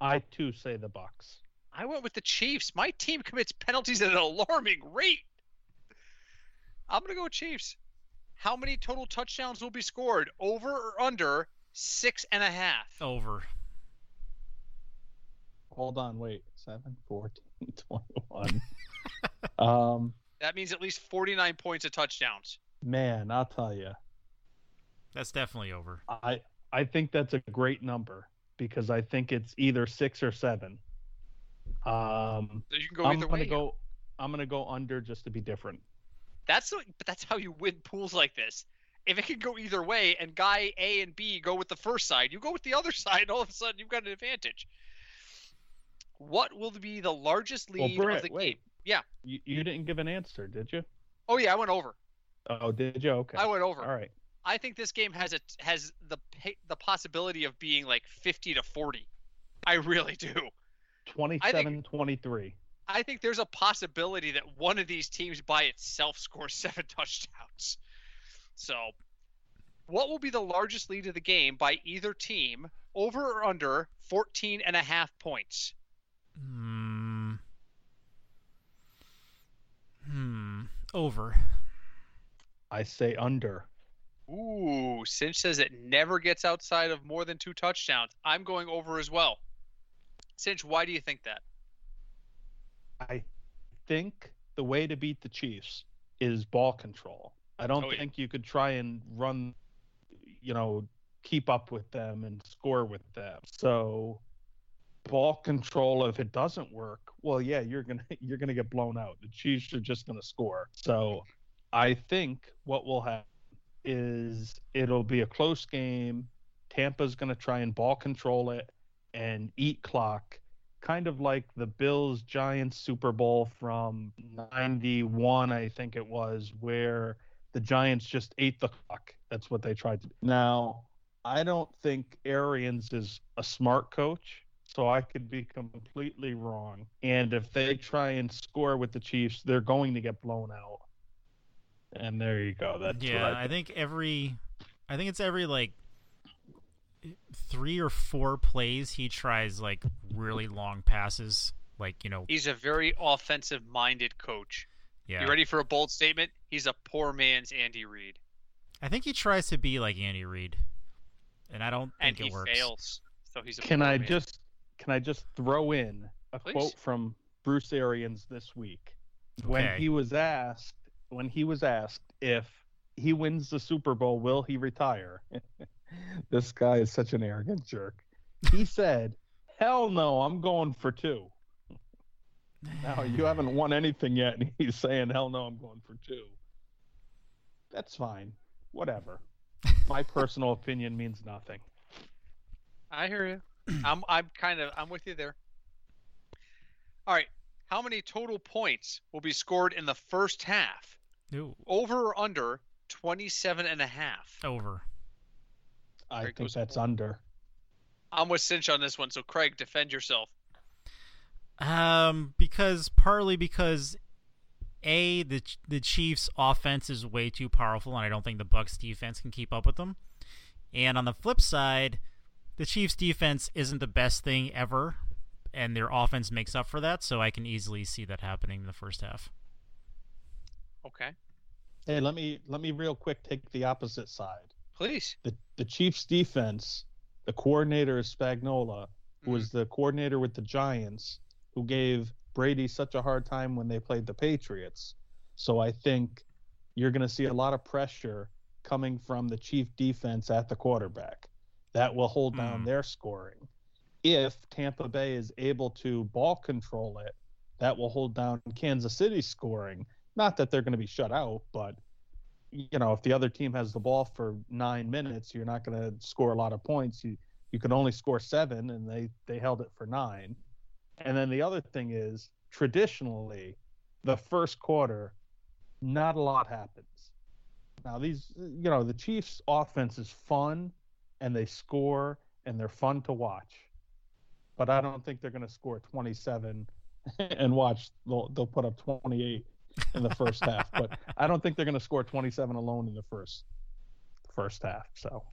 Speaker 3: I too say the Bucks.
Speaker 1: I went with the Chiefs. My team commits penalties at an alarming rate. I'm gonna go with Chiefs. How many total touchdowns will be scored? Over or under six and a half?
Speaker 2: Over.
Speaker 3: Hold on, wait. 7, 14, 21. um,
Speaker 1: That means at least 49 points of touchdowns.
Speaker 3: man, I'll tell you.
Speaker 2: That's definitely over.
Speaker 3: I I think that's a great number because I think it's either 6 or 7. Um,
Speaker 1: So you can go
Speaker 3: I'm
Speaker 1: either
Speaker 3: gonna
Speaker 1: way.
Speaker 3: go I'm gonna go under just to be different.
Speaker 1: That's what, but that's how you win pools like this. If it can go either way, and guy A and B go with the first side, you go with the other side, and all of a sudden you've got an advantage. What will be the largest
Speaker 3: Well,
Speaker 1: lead
Speaker 3: Brett,
Speaker 1: of the
Speaker 3: wait.
Speaker 1: game? Yeah.
Speaker 3: You, you didn't give an answer, did you?
Speaker 1: Oh yeah, I went over.
Speaker 3: Oh, did you? Okay.
Speaker 1: I went over.
Speaker 3: All right.
Speaker 1: I think this game has a has the the possibility of being like 50 to 40. I really do.
Speaker 3: 27 23.
Speaker 1: I think there's a possibility that one of these teams by itself scores seven touchdowns. So, what will be the largest lead of the game by either team over or under 14 and a half points?
Speaker 2: Hmm. Hmm. Over.
Speaker 3: I say under.
Speaker 1: Ooh, Sinch says it never gets outside of more than two touchdowns. I'm going over as well. Sinch, why do you think that?
Speaker 3: I think the way to beat the Chiefs is ball control. I don't
Speaker 1: Oh, yeah.
Speaker 3: think you could try and run, you know, keep up with them and score with them. So, ball control. If it doesn't work, well, yeah, you're gonna you're gonna get blown out. The Chiefs are just gonna score. So, I think what will happen is it'll be a close game. Tampa's gonna try and ball control it and eat clock kind of like the Bills Giants Super Bowl from 91, I think it was, where the Giants just ate the clock. That's what they tried to do. Now, I don't think Arians is a smart coach, so I could be completely wrong. And if they try and score with the Chiefs, they're going to get blown out. And there you go. That's
Speaker 2: yeah,
Speaker 3: I
Speaker 2: I think every, I think it's every like three or four plays he tries like really long passes, like you know,
Speaker 1: He's a very offensive minded coach.
Speaker 2: yeah.
Speaker 1: You ready for a bold statement? He's a poor man's Andy Reid.
Speaker 2: I think he tries to be like Andy Reid, and I don't
Speaker 1: And
Speaker 2: think
Speaker 1: he
Speaker 2: it works.
Speaker 1: fails. So he's a
Speaker 3: Can
Speaker 1: poor
Speaker 3: I
Speaker 1: man.
Speaker 3: just can I just throw in a
Speaker 1: Please.
Speaker 3: quote from Bruce Arians this week when he was asked when he was asked if he wins the Super Bowl, will he retire? this guy is such an arrogant jerk. He said, "Hell no, I'm going for two. Now you haven't won anything yet, and he's saying, "Hell no, I'm going for two. That's fine. Whatever. My personal opinion means nothing.
Speaker 1: I hear you. I'm I'm kind of I'm with you there. All right. How many total points will be scored in the first half?
Speaker 2: Ooh,
Speaker 1: Over or under 27 and a half?
Speaker 2: over.
Speaker 3: I
Speaker 1: Craig
Speaker 3: think
Speaker 1: goes
Speaker 3: that's
Speaker 1: for-
Speaker 3: under.
Speaker 1: I'm with Sinch on this one, so Craig, defend yourself.
Speaker 2: Um, because partly because a the the Chiefs' offense is way too powerful, and I don't think the Bucs' defense can keep up with them. And on the flip side, the Chiefs' defense isn't the best thing ever, and their offense makes up for that. So I can easily see that happening in the first half.
Speaker 1: Okay.
Speaker 3: Hey, let me let me real quick take the opposite side.
Speaker 1: Please.
Speaker 3: The the Chiefs defense, the coordinator is Spagnuolo, who
Speaker 1: Mm.
Speaker 3: was the coordinator with the Giants, who gave Brady such a hard time when they played the Patriots. So I think you're going to see a lot of pressure coming from the Chief defense at the quarterback. That will hold down
Speaker 2: Hmm.
Speaker 3: their scoring. If Tampa Bay is able to ball control it, that will hold down Kansas City scoring. Not that they're going to be shut out, but you know, if the other team has the ball for nine minutes, you're not going to score a lot of points. You you can only score seven, and they they held it for nine. And then the other thing is, traditionally, the first quarter, not a lot happens. Now these, you know, the Chiefs' offense is fun, and they score, and they're fun to watch. But I don't think they're going to score 27 and watch. They'll they'll put up 28 in the first half, but I don't think they're going to score 27 alone in the first first half. So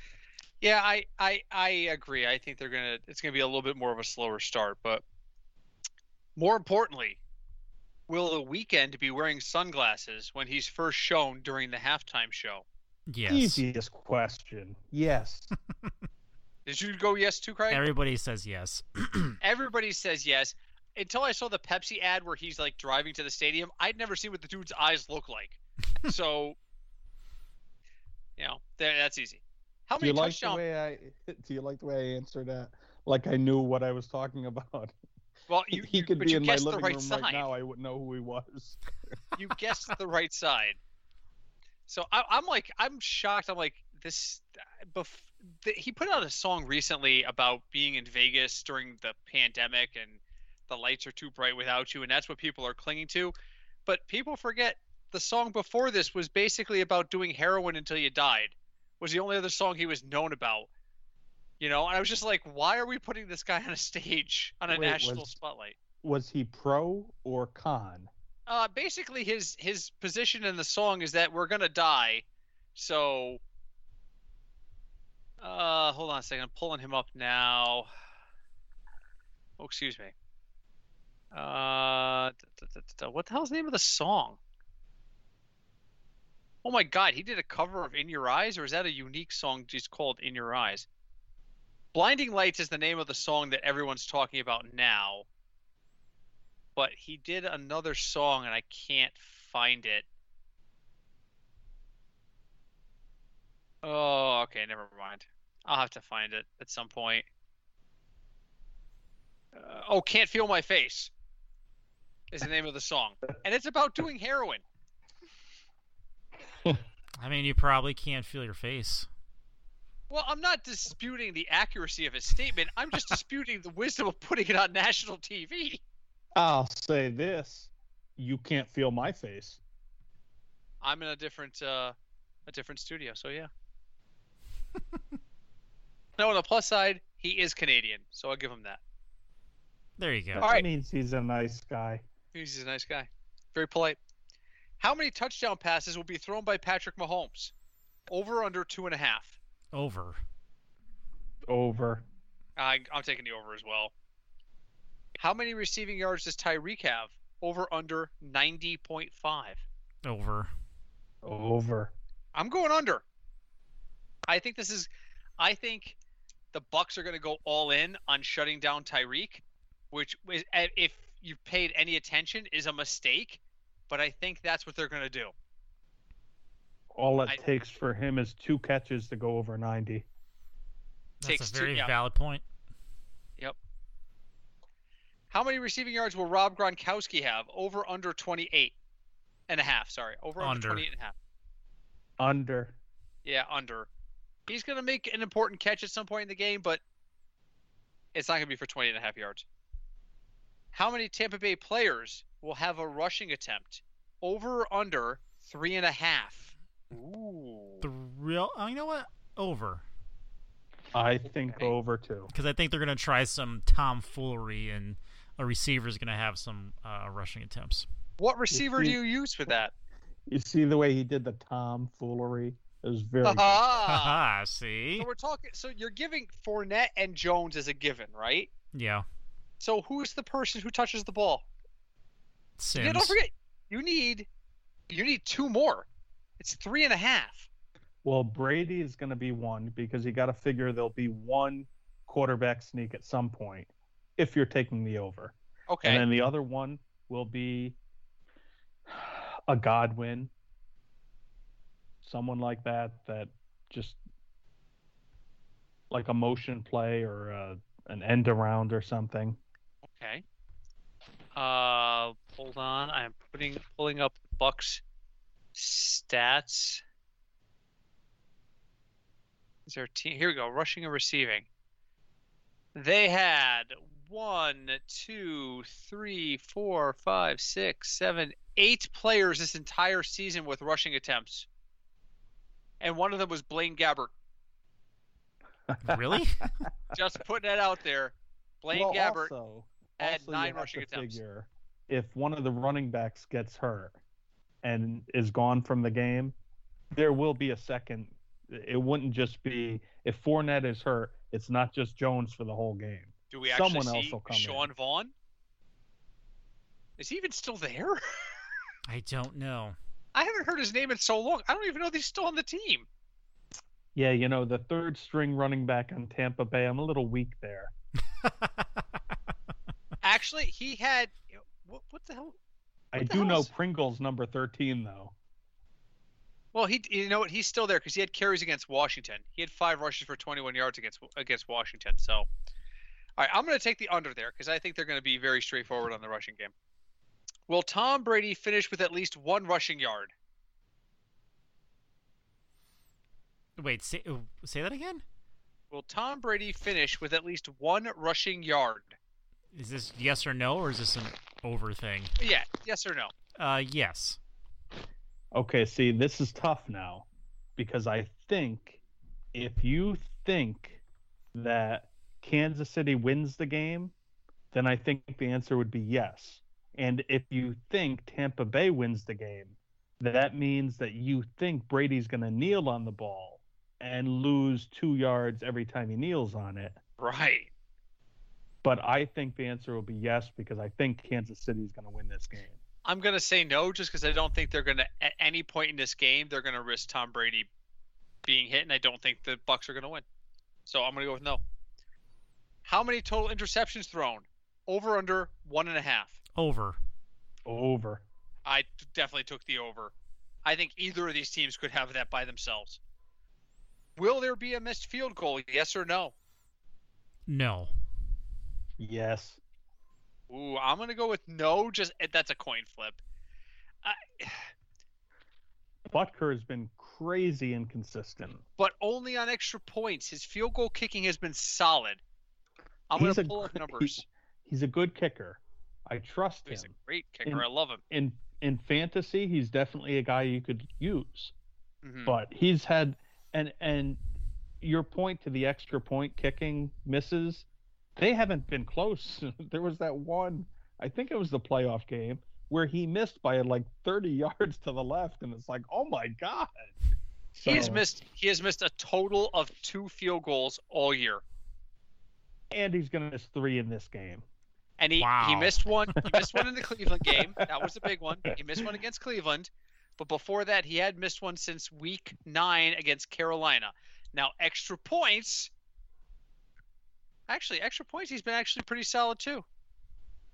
Speaker 1: Yeah, I, I I agree. I think they're gonna it's gonna be a little bit more of a slower start, but more importantly, will the Weeknd be wearing sunglasses when he's first shown during the halftime show?
Speaker 2: Yes,
Speaker 3: easiest question, yes.
Speaker 1: Did you go yes too, Craig?
Speaker 2: everybody says yes.
Speaker 1: Everybody says yes. Until I saw the Pepsi ad where he's like driving to the stadium, I'd never seen what the dude's eyes look like. so, you know, that's easy. How many
Speaker 3: do you like the way I do you like the way I answered that? Like I knew what I was talking about.
Speaker 1: Well, you,
Speaker 3: he could be in my
Speaker 1: guessed
Speaker 3: living
Speaker 1: right
Speaker 3: room
Speaker 1: side.
Speaker 3: right now. I wouldn't know who he was.
Speaker 1: you guessed the right side. So I, I'm like, I'm shocked. I'm like, this. Bef- the, he put out a song recently about being in Vegas during the pandemic and the lights are too bright without you, and that's what people are clinging to. But people forget the song before this was basically about doing heroin until you died. Was the only other song he was known about. You know, and I was just like, why are we putting this guy on a stage on a
Speaker 3: Wait,
Speaker 1: national
Speaker 3: was-
Speaker 1: spotlight?
Speaker 3: Was he pro or con?
Speaker 1: Uh, basically, his his position in the song is that we're gonna die. So, uh, hold on a second. I'm pulling him up now. Oh, excuse me. Uh, what the hell's the name of the song? Oh my God, he did a cover of "In Your Eyes," or is that a unique song just called "In Your Eyes"? "Blinding Lights" is the name of the song that everyone's talking about now but he did another song and I can't find it. Oh, okay, never mind. I'll have to find it at some point. Uh, oh, can't feel my face is the name of the song, and it's about doing heroin.
Speaker 2: I mean, you probably can't feel your face.
Speaker 1: Well, I'm not disputing the accuracy of his statement. I'm just disputing the wisdom of putting it on national TV.
Speaker 3: I'll say this: you can't feel my face.
Speaker 1: I'm in a different uh, a different studio, so yeah. no, on the plus side, he is Canadian, so I'll give him that.
Speaker 2: There you go.
Speaker 3: That means he's a nice guy.
Speaker 1: He's a nice guy, very polite. How many touchdown passes will be thrown by Patrick Mahomes? Over under two and a half.
Speaker 2: Over.
Speaker 3: Over.
Speaker 1: I, I'm taking the over as well. How many receiving yards does Tyreek have? Over under 90.5.
Speaker 2: Over.
Speaker 3: Over.
Speaker 1: I'm going under. I think this is I think the Bucs are going to go all in on shutting down Tyreek, which is, if you've paid any attention is a mistake, but I think that's what they're going to do.
Speaker 3: All it
Speaker 1: I-
Speaker 3: takes for him is two catches to go over 90.
Speaker 2: That's
Speaker 1: Takes
Speaker 2: a
Speaker 1: two-
Speaker 2: very
Speaker 1: yeah.
Speaker 2: valid point. Yep.
Speaker 1: How many receiving yards will Rob Gronkowski have? Over under 28 and a half, sorry. Over under,
Speaker 2: Under.
Speaker 1: 28 and a half.
Speaker 3: Under.
Speaker 1: Yeah, under. He's going to make an important catch at some point in the game, but it's not going to be for 20 and a half yards. How many Tampa Bay players will have a rushing attempt? Over or under three and a half. Ooh.
Speaker 2: The real. Oh, you know what? Over.
Speaker 3: I think
Speaker 1: Okay.
Speaker 3: over too.
Speaker 2: Because I think they're going to try some tomfoolery and a receiver is going to have some uh, rushing attempts.
Speaker 1: What receiver do
Speaker 3: see-
Speaker 1: you use for that?
Speaker 3: You see the way he did the tomfoolery. It was very good.
Speaker 2: Haha, see?
Speaker 1: so we're talking. So you're giving Fournette and Jones as a given, right?
Speaker 2: Yeah.
Speaker 1: So who's the person who touches the ball?
Speaker 2: Sims.
Speaker 1: Yeah, don't forget, you need you need two more. It's three and a half.
Speaker 3: Well, Brady is going to be one because you got to figure there'll be one quarterback sneak at some point if you're taking the over.
Speaker 1: Okay.
Speaker 3: And then the other one will be a Godwin, someone like that, that just like a motion play or uh an end around or something.
Speaker 1: Okay. Uh, hold on. I'm putting pulling up Bucs stats. Is there a team? Here we go. Rushing and receiving. They had one, two, three, four, five, six, seven, eight players this entire season with rushing attempts, and one of them was Blaine Gabbert.
Speaker 2: Really?
Speaker 1: Just putting that out there. Blaine
Speaker 3: well,
Speaker 1: Gabbert
Speaker 3: also,
Speaker 1: had
Speaker 3: also
Speaker 1: nine rushing attempts.
Speaker 3: Figure if one of the running backs gets hurt and is gone from the game, there will be a second. It wouldn't just be if Fournette is hurt. It's not just Jones for the whole game.
Speaker 1: Do we actually
Speaker 3: Someone else
Speaker 1: see
Speaker 3: will come
Speaker 1: Sean
Speaker 3: in.
Speaker 1: Vaughn? Is he even still there?
Speaker 2: I don't know.
Speaker 1: I haven't heard his name in so long. I don't even know if he's still on the team.
Speaker 3: Yeah, you know the third string running back on Tampa Bay. I'm a little weak there.
Speaker 1: Actually, he had what, what the hell?
Speaker 3: I
Speaker 1: the
Speaker 3: do
Speaker 1: hell
Speaker 3: know
Speaker 1: is-
Speaker 3: Pringle's number 13 though.
Speaker 1: Well, he you know what? He's still there because he had carries against Washington. He had five rushes for 21 yards against against Washington. So, All right, I'm going to take the under there because I think they're going to be very straightforward on the rushing game. Will Tom Brady finish with at least one rushing yard?
Speaker 2: Wait, say say that again.
Speaker 1: Will Tom Brady finish with at least one rushing yard?
Speaker 2: Is this yes or no, or is this an over thing?
Speaker 1: Yeah, yes or no?
Speaker 2: Uh, yes.
Speaker 3: Okay, see, this is tough now because I think if you think that Kansas City wins the game, then I think the answer would be yes. And if you think Tampa Bay wins the game, that means that you think Brady's going to kneel on the ball and lose two yards every time he kneels on it.
Speaker 1: Right.
Speaker 3: But I think the answer will be yes because I think Kansas City is going to win this game.
Speaker 1: I'm going to say no just because I don't think they're going to, at any point in this game, they're going to risk Tom Brady being hit, and I don't think the Bucs are going to win. So I'm going to go with no. How many total interceptions thrown? Over under one and a half.
Speaker 2: Over.
Speaker 3: Over.
Speaker 1: I definitely took the over. I think either of these teams could have that by themselves. Will there be a missed field goal? Yes or no?
Speaker 2: No.
Speaker 3: Yes.
Speaker 1: Ooh, I'm gonna go with no. Just eh, that's a coin flip. I,
Speaker 3: Butker has been crazy inconsistent.
Speaker 1: but only on extra points. His field goal kicking has been solid. I'm
Speaker 3: He's
Speaker 1: gonna
Speaker 3: a
Speaker 1: pull up
Speaker 3: great-
Speaker 1: numbers.
Speaker 3: He's a good kicker. I trust him.
Speaker 1: He's a great kicker.
Speaker 3: In-
Speaker 1: I love him.
Speaker 3: In in fantasy, he's definitely a guy you could use.
Speaker 1: Mhm.
Speaker 3: But he's had and and your point to the extra point kicking misses, they haven't been close. there was that one, I think it was the playoff game where he missed by like 30 yards to the left and it's like, "Oh my god."
Speaker 1: He has missed. He has missed a total of two field goals all year,
Speaker 3: and he's going to miss 3 in this game.
Speaker 1: and he he missed one. He missed one in the Cleveland game. That was a big one. He missed one against Cleveland, but before that, he had missed one since Week Nine against Carolina. Now, extra points. Actually, extra points. He's been actually pretty solid too.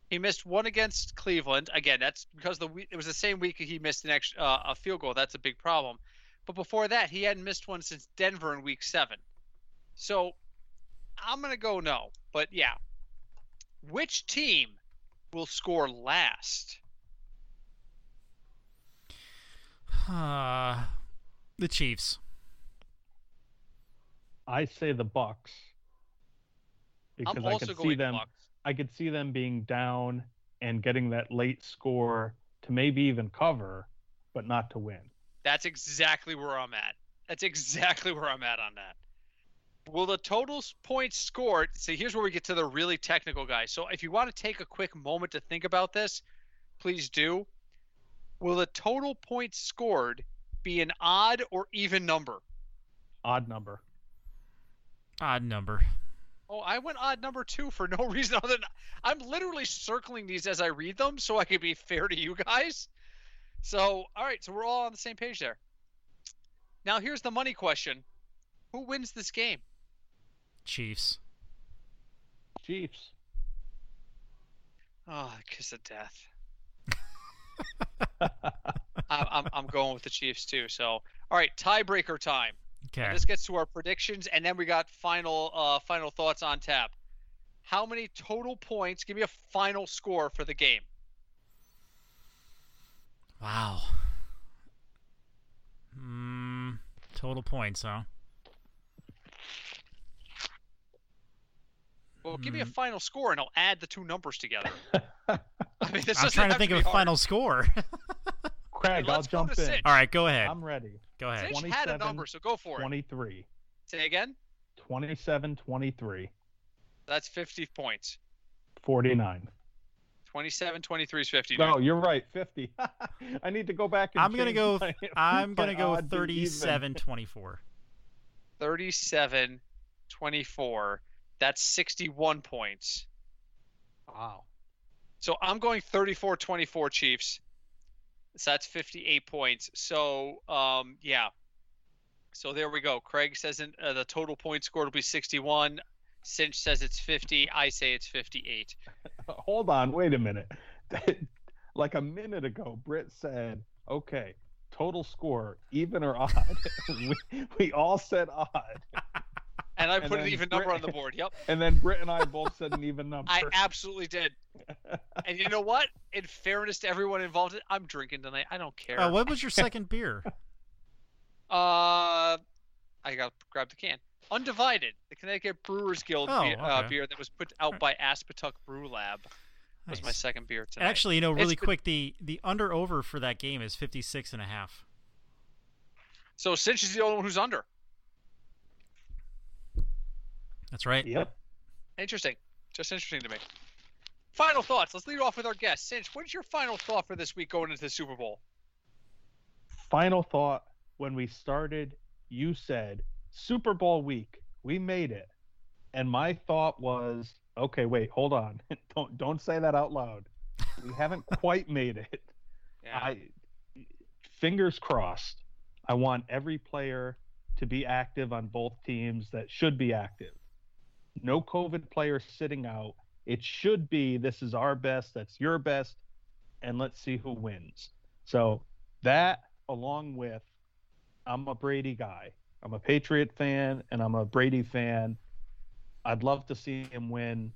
Speaker 1: He missed one against Cleveland. Again, that's because the we- it was the same week he missed an extra uh, a field goal. That's a big problem. But before that, he hadn't missed one since Denver in Week Seven. So I'm gonna go no. But yeah, which team will score last?
Speaker 2: Uh, the Chiefs.
Speaker 3: I say the Bucs because
Speaker 1: I'm
Speaker 3: I
Speaker 1: also
Speaker 3: could see them
Speaker 1: Bucs.
Speaker 3: I could see them being down and getting that late score to maybe even cover, but not to win.
Speaker 1: That's exactly where I'm at. That's exactly where I'm at on that. Will the total points scored? See, here's where we get to the really technical guys. So, if you want to take a quick moment to think about this, please do. Will the total points scored be an odd or even number?
Speaker 3: Odd number.
Speaker 2: Odd number.
Speaker 1: Oh, I went odd number two for no reason other than I'm literally circling these as I read them so I can be fair to you guys. So, all right, so we're all on the same page there. Now, here's the money question Who wins this game?
Speaker 2: Chiefs.
Speaker 3: Chiefs.
Speaker 1: Oh, kiss of death. I'm, I'm, I'm going with the Chiefs too. So, all right, tiebreaker time.
Speaker 2: Okay.
Speaker 1: And this gets to our predictions, and then we got final uh, final thoughts on tap. How many total points? Give me a final score for the game.
Speaker 2: Wow. Mm, total points, huh?
Speaker 1: Well, give me a
Speaker 2: Hmm.
Speaker 1: final score, and I'll add the two numbers together. I mean, this
Speaker 2: I'm trying to think
Speaker 1: be
Speaker 2: of a
Speaker 1: hard.
Speaker 2: final score.
Speaker 3: Craig, I'll jump in.
Speaker 1: six.
Speaker 2: All right, go ahead.
Speaker 3: I'm ready.
Speaker 2: Go ahead.
Speaker 1: Sinch had a number, so go for it.
Speaker 3: 23.
Speaker 1: Say again.
Speaker 3: 27 23.
Speaker 1: That's 50 points.
Speaker 3: 49.
Speaker 1: 27, 23 is 50.
Speaker 3: No, you're right. 50. I need to go back and
Speaker 2: I'm gonna go.
Speaker 3: my-
Speaker 2: I'm gonna go
Speaker 3: odd to
Speaker 2: 37, 24.
Speaker 1: 37, 24. That's 61 points.
Speaker 3: Wow.
Speaker 1: So I'm going 34 24 Chiefs. So that's 58 points. So, um, yeah. So there we go. Craig says uh, the total point scored will be 61. Sinch says it's 50. I say it's 58.
Speaker 3: Hold on. Wait a minute. like a minute ago, Britt said, okay, total score, even or odd. we, we all said odd.
Speaker 1: And And I
Speaker 3: And
Speaker 1: put an
Speaker 3: then
Speaker 1: even number on the board. Yep.
Speaker 3: And then Britt and I both said an even number.
Speaker 1: I absolutely did. And you know what? In fairness to everyone involved, I'm drinking tonight. I don't care.
Speaker 2: Uh, what was your second beer?
Speaker 1: Uh, I got to grab the can. Undivided, the Connecticut Brewers Guild
Speaker 2: Oh,
Speaker 1: beer, uh, beer that was put out by Aspetuck Brew Lab was my second beer tonight.
Speaker 2: Actually, you know,
Speaker 1: It's
Speaker 2: really
Speaker 1: been-
Speaker 2: quick, the the under over for that game is 56 and a half.
Speaker 1: so Sinch is the only one who's under.
Speaker 2: That's right.
Speaker 3: Yep.
Speaker 1: Interesting. Just interesting to me. Final thoughts. Let's lead off with our guest. Sinch, what's your final thought for this week going into the Super Bowl?
Speaker 3: Final thought when we started, you said Super Bowl week. We made it. And my thought was, okay, wait, hold on. don't don't say that out loud. We haven't quite made it.
Speaker 1: Yeah.
Speaker 3: I fingers crossed. I want every player to be active on both teams that should be active. No COVID players sitting out. It should be this is our best, that's your best, and let's see who wins. So that along with I'm a Brady guy. I'm a Patriot fan and I'm a Brady fan. I'd love to see him win.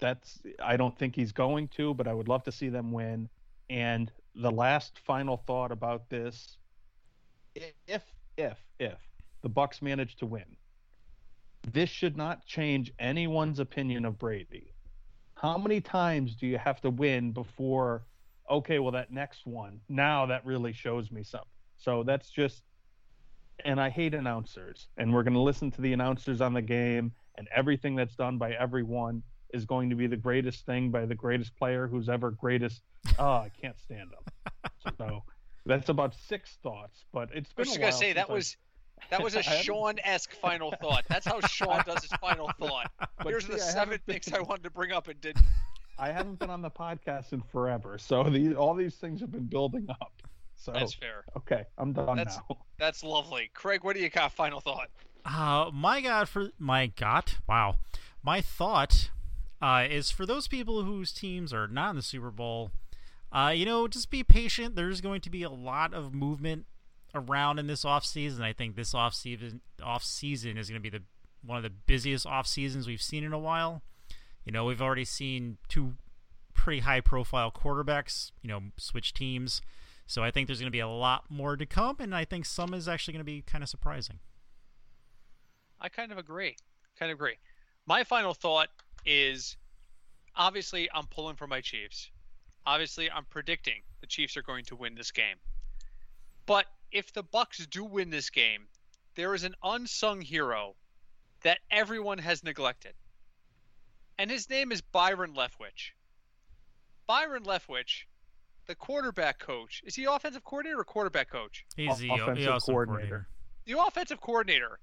Speaker 3: That's I don't think he's going to, but I would love to see them win. And the last final thought about this if if if the Bucs manage to win, this should not change anyone's opinion of Brady. How many times do you have to win before okay, well that next one, now that really shows me something. So that's just and I hate announcers. And we're going to listen to the announcers on the game and everything that's done by everyone is going to be the greatest thing by the greatest player who's ever greatest. Oh, I can't stand them. so that's about six thoughts, but it's
Speaker 1: I
Speaker 3: been I
Speaker 1: was just gonna say that
Speaker 3: since I-
Speaker 1: was that was a Sean-esque final thought. That's how Sean does his final thought.
Speaker 3: but
Speaker 1: Here's
Speaker 3: see,
Speaker 1: the
Speaker 3: I
Speaker 1: seven
Speaker 3: haven't
Speaker 1: things
Speaker 3: been-
Speaker 1: I wanted to bring up and didn't.
Speaker 3: I haven't been on the podcast in forever, so these all these things have been building up. So
Speaker 1: That's fair.
Speaker 3: okay, I'm done
Speaker 1: That's-
Speaker 3: now.
Speaker 1: That's lovely. Craig, what do you got? Final thought.
Speaker 2: Uh, my God, for my God, wow, my thought uh, is for those people whose teams are not in the Super Bowl. Uh, you know, just be patient. There's going to be a lot of movement around in this off season. I think this off season off season is going to be the one of the busiest off seasons we've seen in a while. You know, we've already seen two pretty high profile quarterbacks, you know, switch teams. So I think there's going to be a lot more to come, and I think some is actually going to be kind of surprising.
Speaker 1: I kind of agree. Kind of agree. My final thought is obviously I'm pulling for my Chiefs. Obviously I'm predicting the Chiefs are going to win this game. But if the Bucs do win this game, there is an unsung hero that everyone has neglected. And his name is Byron Leftwich. Byron Leftwich, the quarterback coach. Is he offensive coordinator or quarterback coach?
Speaker 2: He's the
Speaker 3: offensive
Speaker 2: he also
Speaker 3: coordinator.
Speaker 1: the offensive coordinator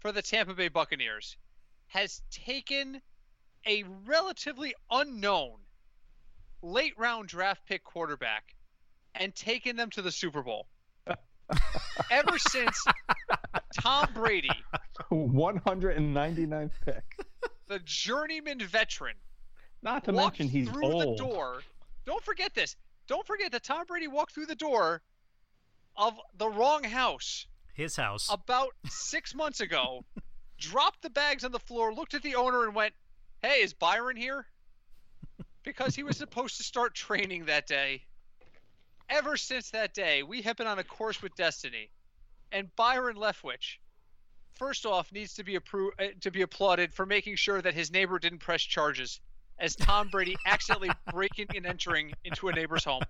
Speaker 1: for the Tampa Bay Buccaneers has taken a relatively unknown late round draft pick quarterback and taken them to the Super Bowl. Ever since Tom Brady,
Speaker 3: 199th pick.
Speaker 1: the journeyman veteran,
Speaker 3: Not to
Speaker 1: walked
Speaker 3: mention he's
Speaker 1: through
Speaker 3: old.
Speaker 1: the door. Don't forget this. Don't forget that Tom Brady walked through the door of the wrong house
Speaker 2: His house.
Speaker 1: about six months ago, dropped the bags on the floor, looked at the owner, and went, "Hey, is Byron here?" Because he was supposed to start training that day. Ever since that day, we have been on a course with destiny, and Byron Leftwich, first off, needs to be appro- uh, to be applauded for making sure that his neighbor didn't press charges as Tom Brady accidentally breaking and entering into a neighbor's home,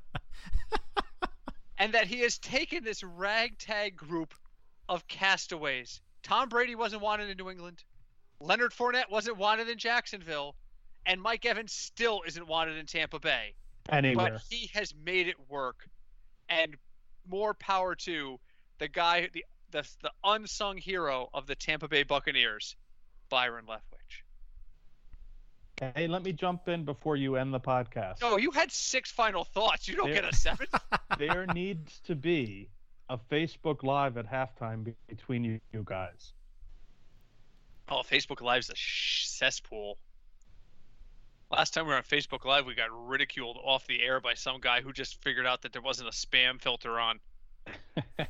Speaker 1: and that he has taken this ragtag group of castaways. Tom Brady wasn't wanted in New England. Leonard Fournette wasn't wanted in Jacksonville. And Mike Evans still isn't wanted in Tampa Bay.
Speaker 3: Anywhere.
Speaker 1: But he has made it work. And more power to the guy, the, the, the unsung hero of the Tampa Bay Buccaneers, Byron Leftwich.
Speaker 3: Hey, let me jump in before you end the podcast.
Speaker 1: No, you had six final thoughts. You don't
Speaker 3: There-
Speaker 1: get a seventh?
Speaker 3: there needs to be a Facebook Live at halftime between you, you guys.
Speaker 1: Oh, Facebook Live's a sh- cesspool. Last time we were on Facebook Live, we got ridiculed off the air by some guy who just figured out that there wasn't a spam filter on.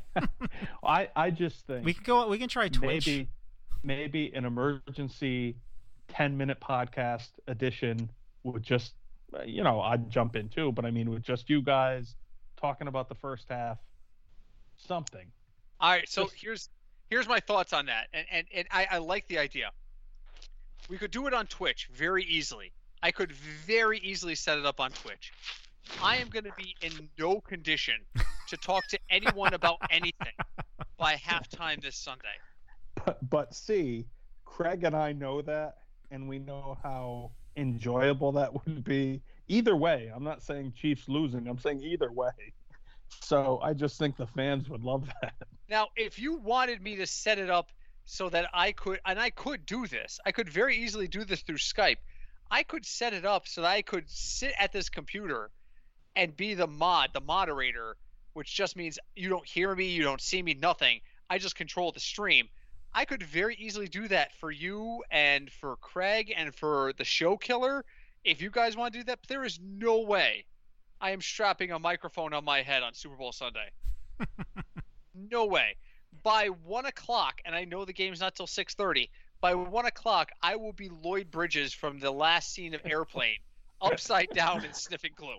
Speaker 3: I I just think
Speaker 2: we can go. We can try Twitch.
Speaker 3: maybe maybe an emergency 10 minute podcast edition with just, you know, I'd jump in too, but I mean, with just you guys talking about the first half, something.
Speaker 1: All right, so
Speaker 3: Just-
Speaker 1: here's here's my thoughts on that, and and, and I, I like the idea. We could do it on Twitch very easily. I could very easily set it up on Twitch. I am going to be in no condition to talk to anyone about anything by halftime this Sunday.
Speaker 3: But, but see, Craig and I know that, and we know how enjoyable that would be. Either way, I'm not saying Chiefs losing. I'm saying either way. So I just think the fans would love that.
Speaker 1: Now, if you wanted me to set it up so that I could, and I could do this, I could very easily do this through Skype. I could set it up so that I could sit at this computer and be the mod, the moderator, which just means you don't hear me, you don't see me, nothing. I just control the stream. I could very easily do that for you and for Craig and for the show killer if you guys want to do that. But there is no way I am strapping a microphone on my head on Super Bowl Sunday. no way. By one o'clock, and I know the game's not till six thirty. By one o'clock, I will be Lloyd Bridges from the last scene of Airplane, upside down and sniffing glue.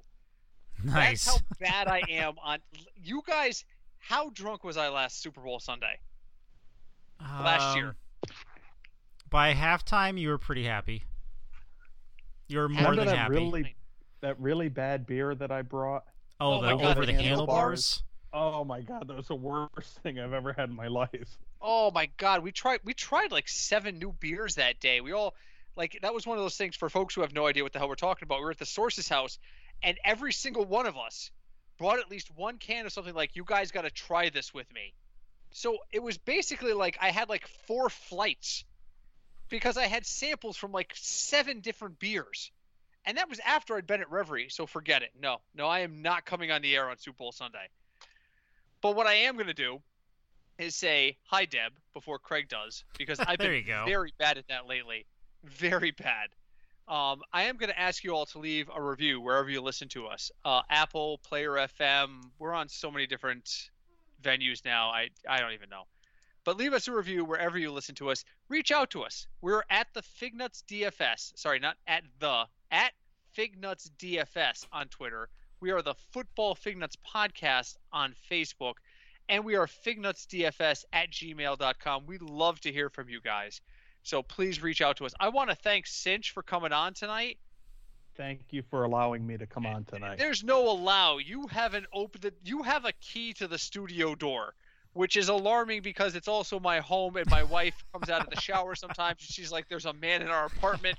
Speaker 2: Nice.
Speaker 1: That's how bad I am on. You guys, how drunk was I last Super Bowl Sunday? last year.
Speaker 2: Um, By halftime, you were pretty happy. You were more
Speaker 3: Remember
Speaker 2: than
Speaker 3: that
Speaker 2: happy.
Speaker 3: really that really bad beer that I brought?
Speaker 2: oh,
Speaker 1: Oh
Speaker 2: the
Speaker 1: my God,
Speaker 2: over the
Speaker 3: the
Speaker 2: handlebars.
Speaker 3: Oh my god, that was the worst thing I've ever had in my life.
Speaker 1: Oh my god, we tried we tried like seven new beers that day. We all like that was one of those things for folks who have no idea what the hell we're talking about. We were at the source's house and every single one of us brought at least one can of something like you guys got to try this with me. So it was basically like I had like four flights because I had samples from like seven different beers. And that was after I'd been at Reverie, so forget it. No, no, I am not coming on the air on Super Bowl Sunday. But what I am going to do is say hi, Deb, before Craig does, because I've been very bad at that lately. Very bad. Um, I am going to ask you all to leave a review wherever you listen to us. Uh, Apple, Player FM. We're on so many different venues now. I I don't even know. But leave us a review wherever you listen to us. Reach out to us. We're at the Fignuts DFS. Sorry, not at the at Fignuts DFS on Twitter. We are the Football Fignuts Podcast on Facebook, and we are fignutsdfs at gmail.com. We love to hear from you guys. So please reach out to us. I want to thank Sinch for coming on tonight.
Speaker 3: Thank you for allowing me to come on tonight.
Speaker 1: There's no allow. You haven't opened it. You have a key to the studio door, which is alarming because it's also my home, and my wife comes out of the shower sometimes. And she's like, "There's a man in our apartment,"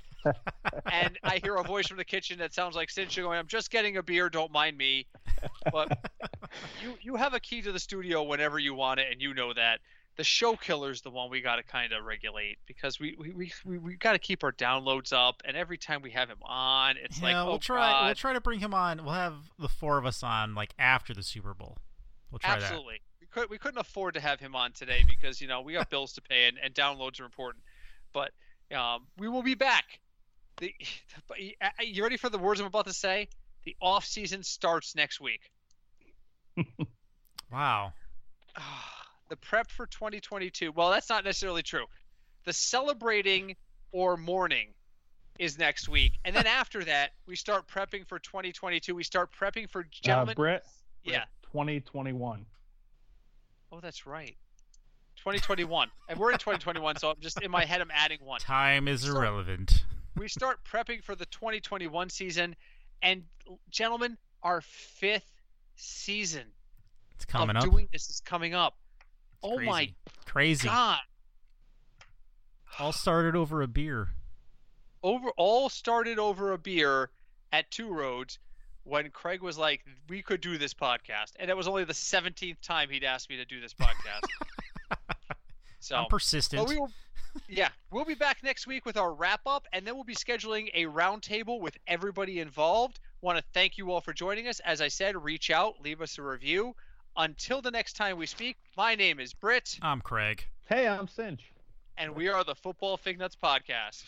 Speaker 1: and I hear a voice from the kitchen that sounds like Sinch going, "I'm just getting a beer. Don't mind me." But you you have a key to the studio whenever you want it, and you know that. The show killer's the one we got to kind of regulate because we we, we, we, we got to keep our downloads up, and every time we have him on, it's
Speaker 2: yeah,
Speaker 1: like,
Speaker 2: we'll
Speaker 1: oh
Speaker 2: try.
Speaker 1: God.
Speaker 2: We'll try to bring him on. We'll have the four of us on like after the Super Bowl. We'll try
Speaker 1: Absolutely. We could we couldn't afford to have him on today because you know we got bills to pay and, and downloads are important. But um, we will be back. The, but you- uh, you ready for the words I'm about to say? The off season starts next week.
Speaker 2: Wow.
Speaker 1: the prep for 2022. Well, that's not necessarily true. The celebrating or mourning is next week, and then after that, we start prepping for 2022. We start prepping for
Speaker 3: Uh,
Speaker 1: gentlemen.
Speaker 3: Brett,
Speaker 1: yeah.
Speaker 3: 2021.
Speaker 1: Oh, that's right. 2021, and we're in 2021, so I'm just in my head. I'm adding one.
Speaker 2: Time is
Speaker 1: So-
Speaker 2: irrelevant.
Speaker 1: We start prepping for the 2021 season and gentlemen our fifth season
Speaker 2: It's coming
Speaker 1: of
Speaker 2: up.
Speaker 1: doing this is coming up
Speaker 2: It's
Speaker 1: oh my
Speaker 2: crazy. Crazy.
Speaker 1: god
Speaker 2: All started over a beer.
Speaker 1: over all started over a beer at two roads when craig was like we could do this podcast and it was only the 17th time he'd asked me to do this podcast so
Speaker 2: I'm persistent.
Speaker 1: We will, yeah, we'll be back next week with our wrap up, and then we'll be scheduling a roundtable with everybody involved. Want to thank you all for joining us. As I said, reach out, leave us a review. Until the next time we speak, my name is Britt.
Speaker 2: I'm Craig.
Speaker 3: Hey, I'm Sinch.
Speaker 1: And we are the Football Fig Nuts Podcast.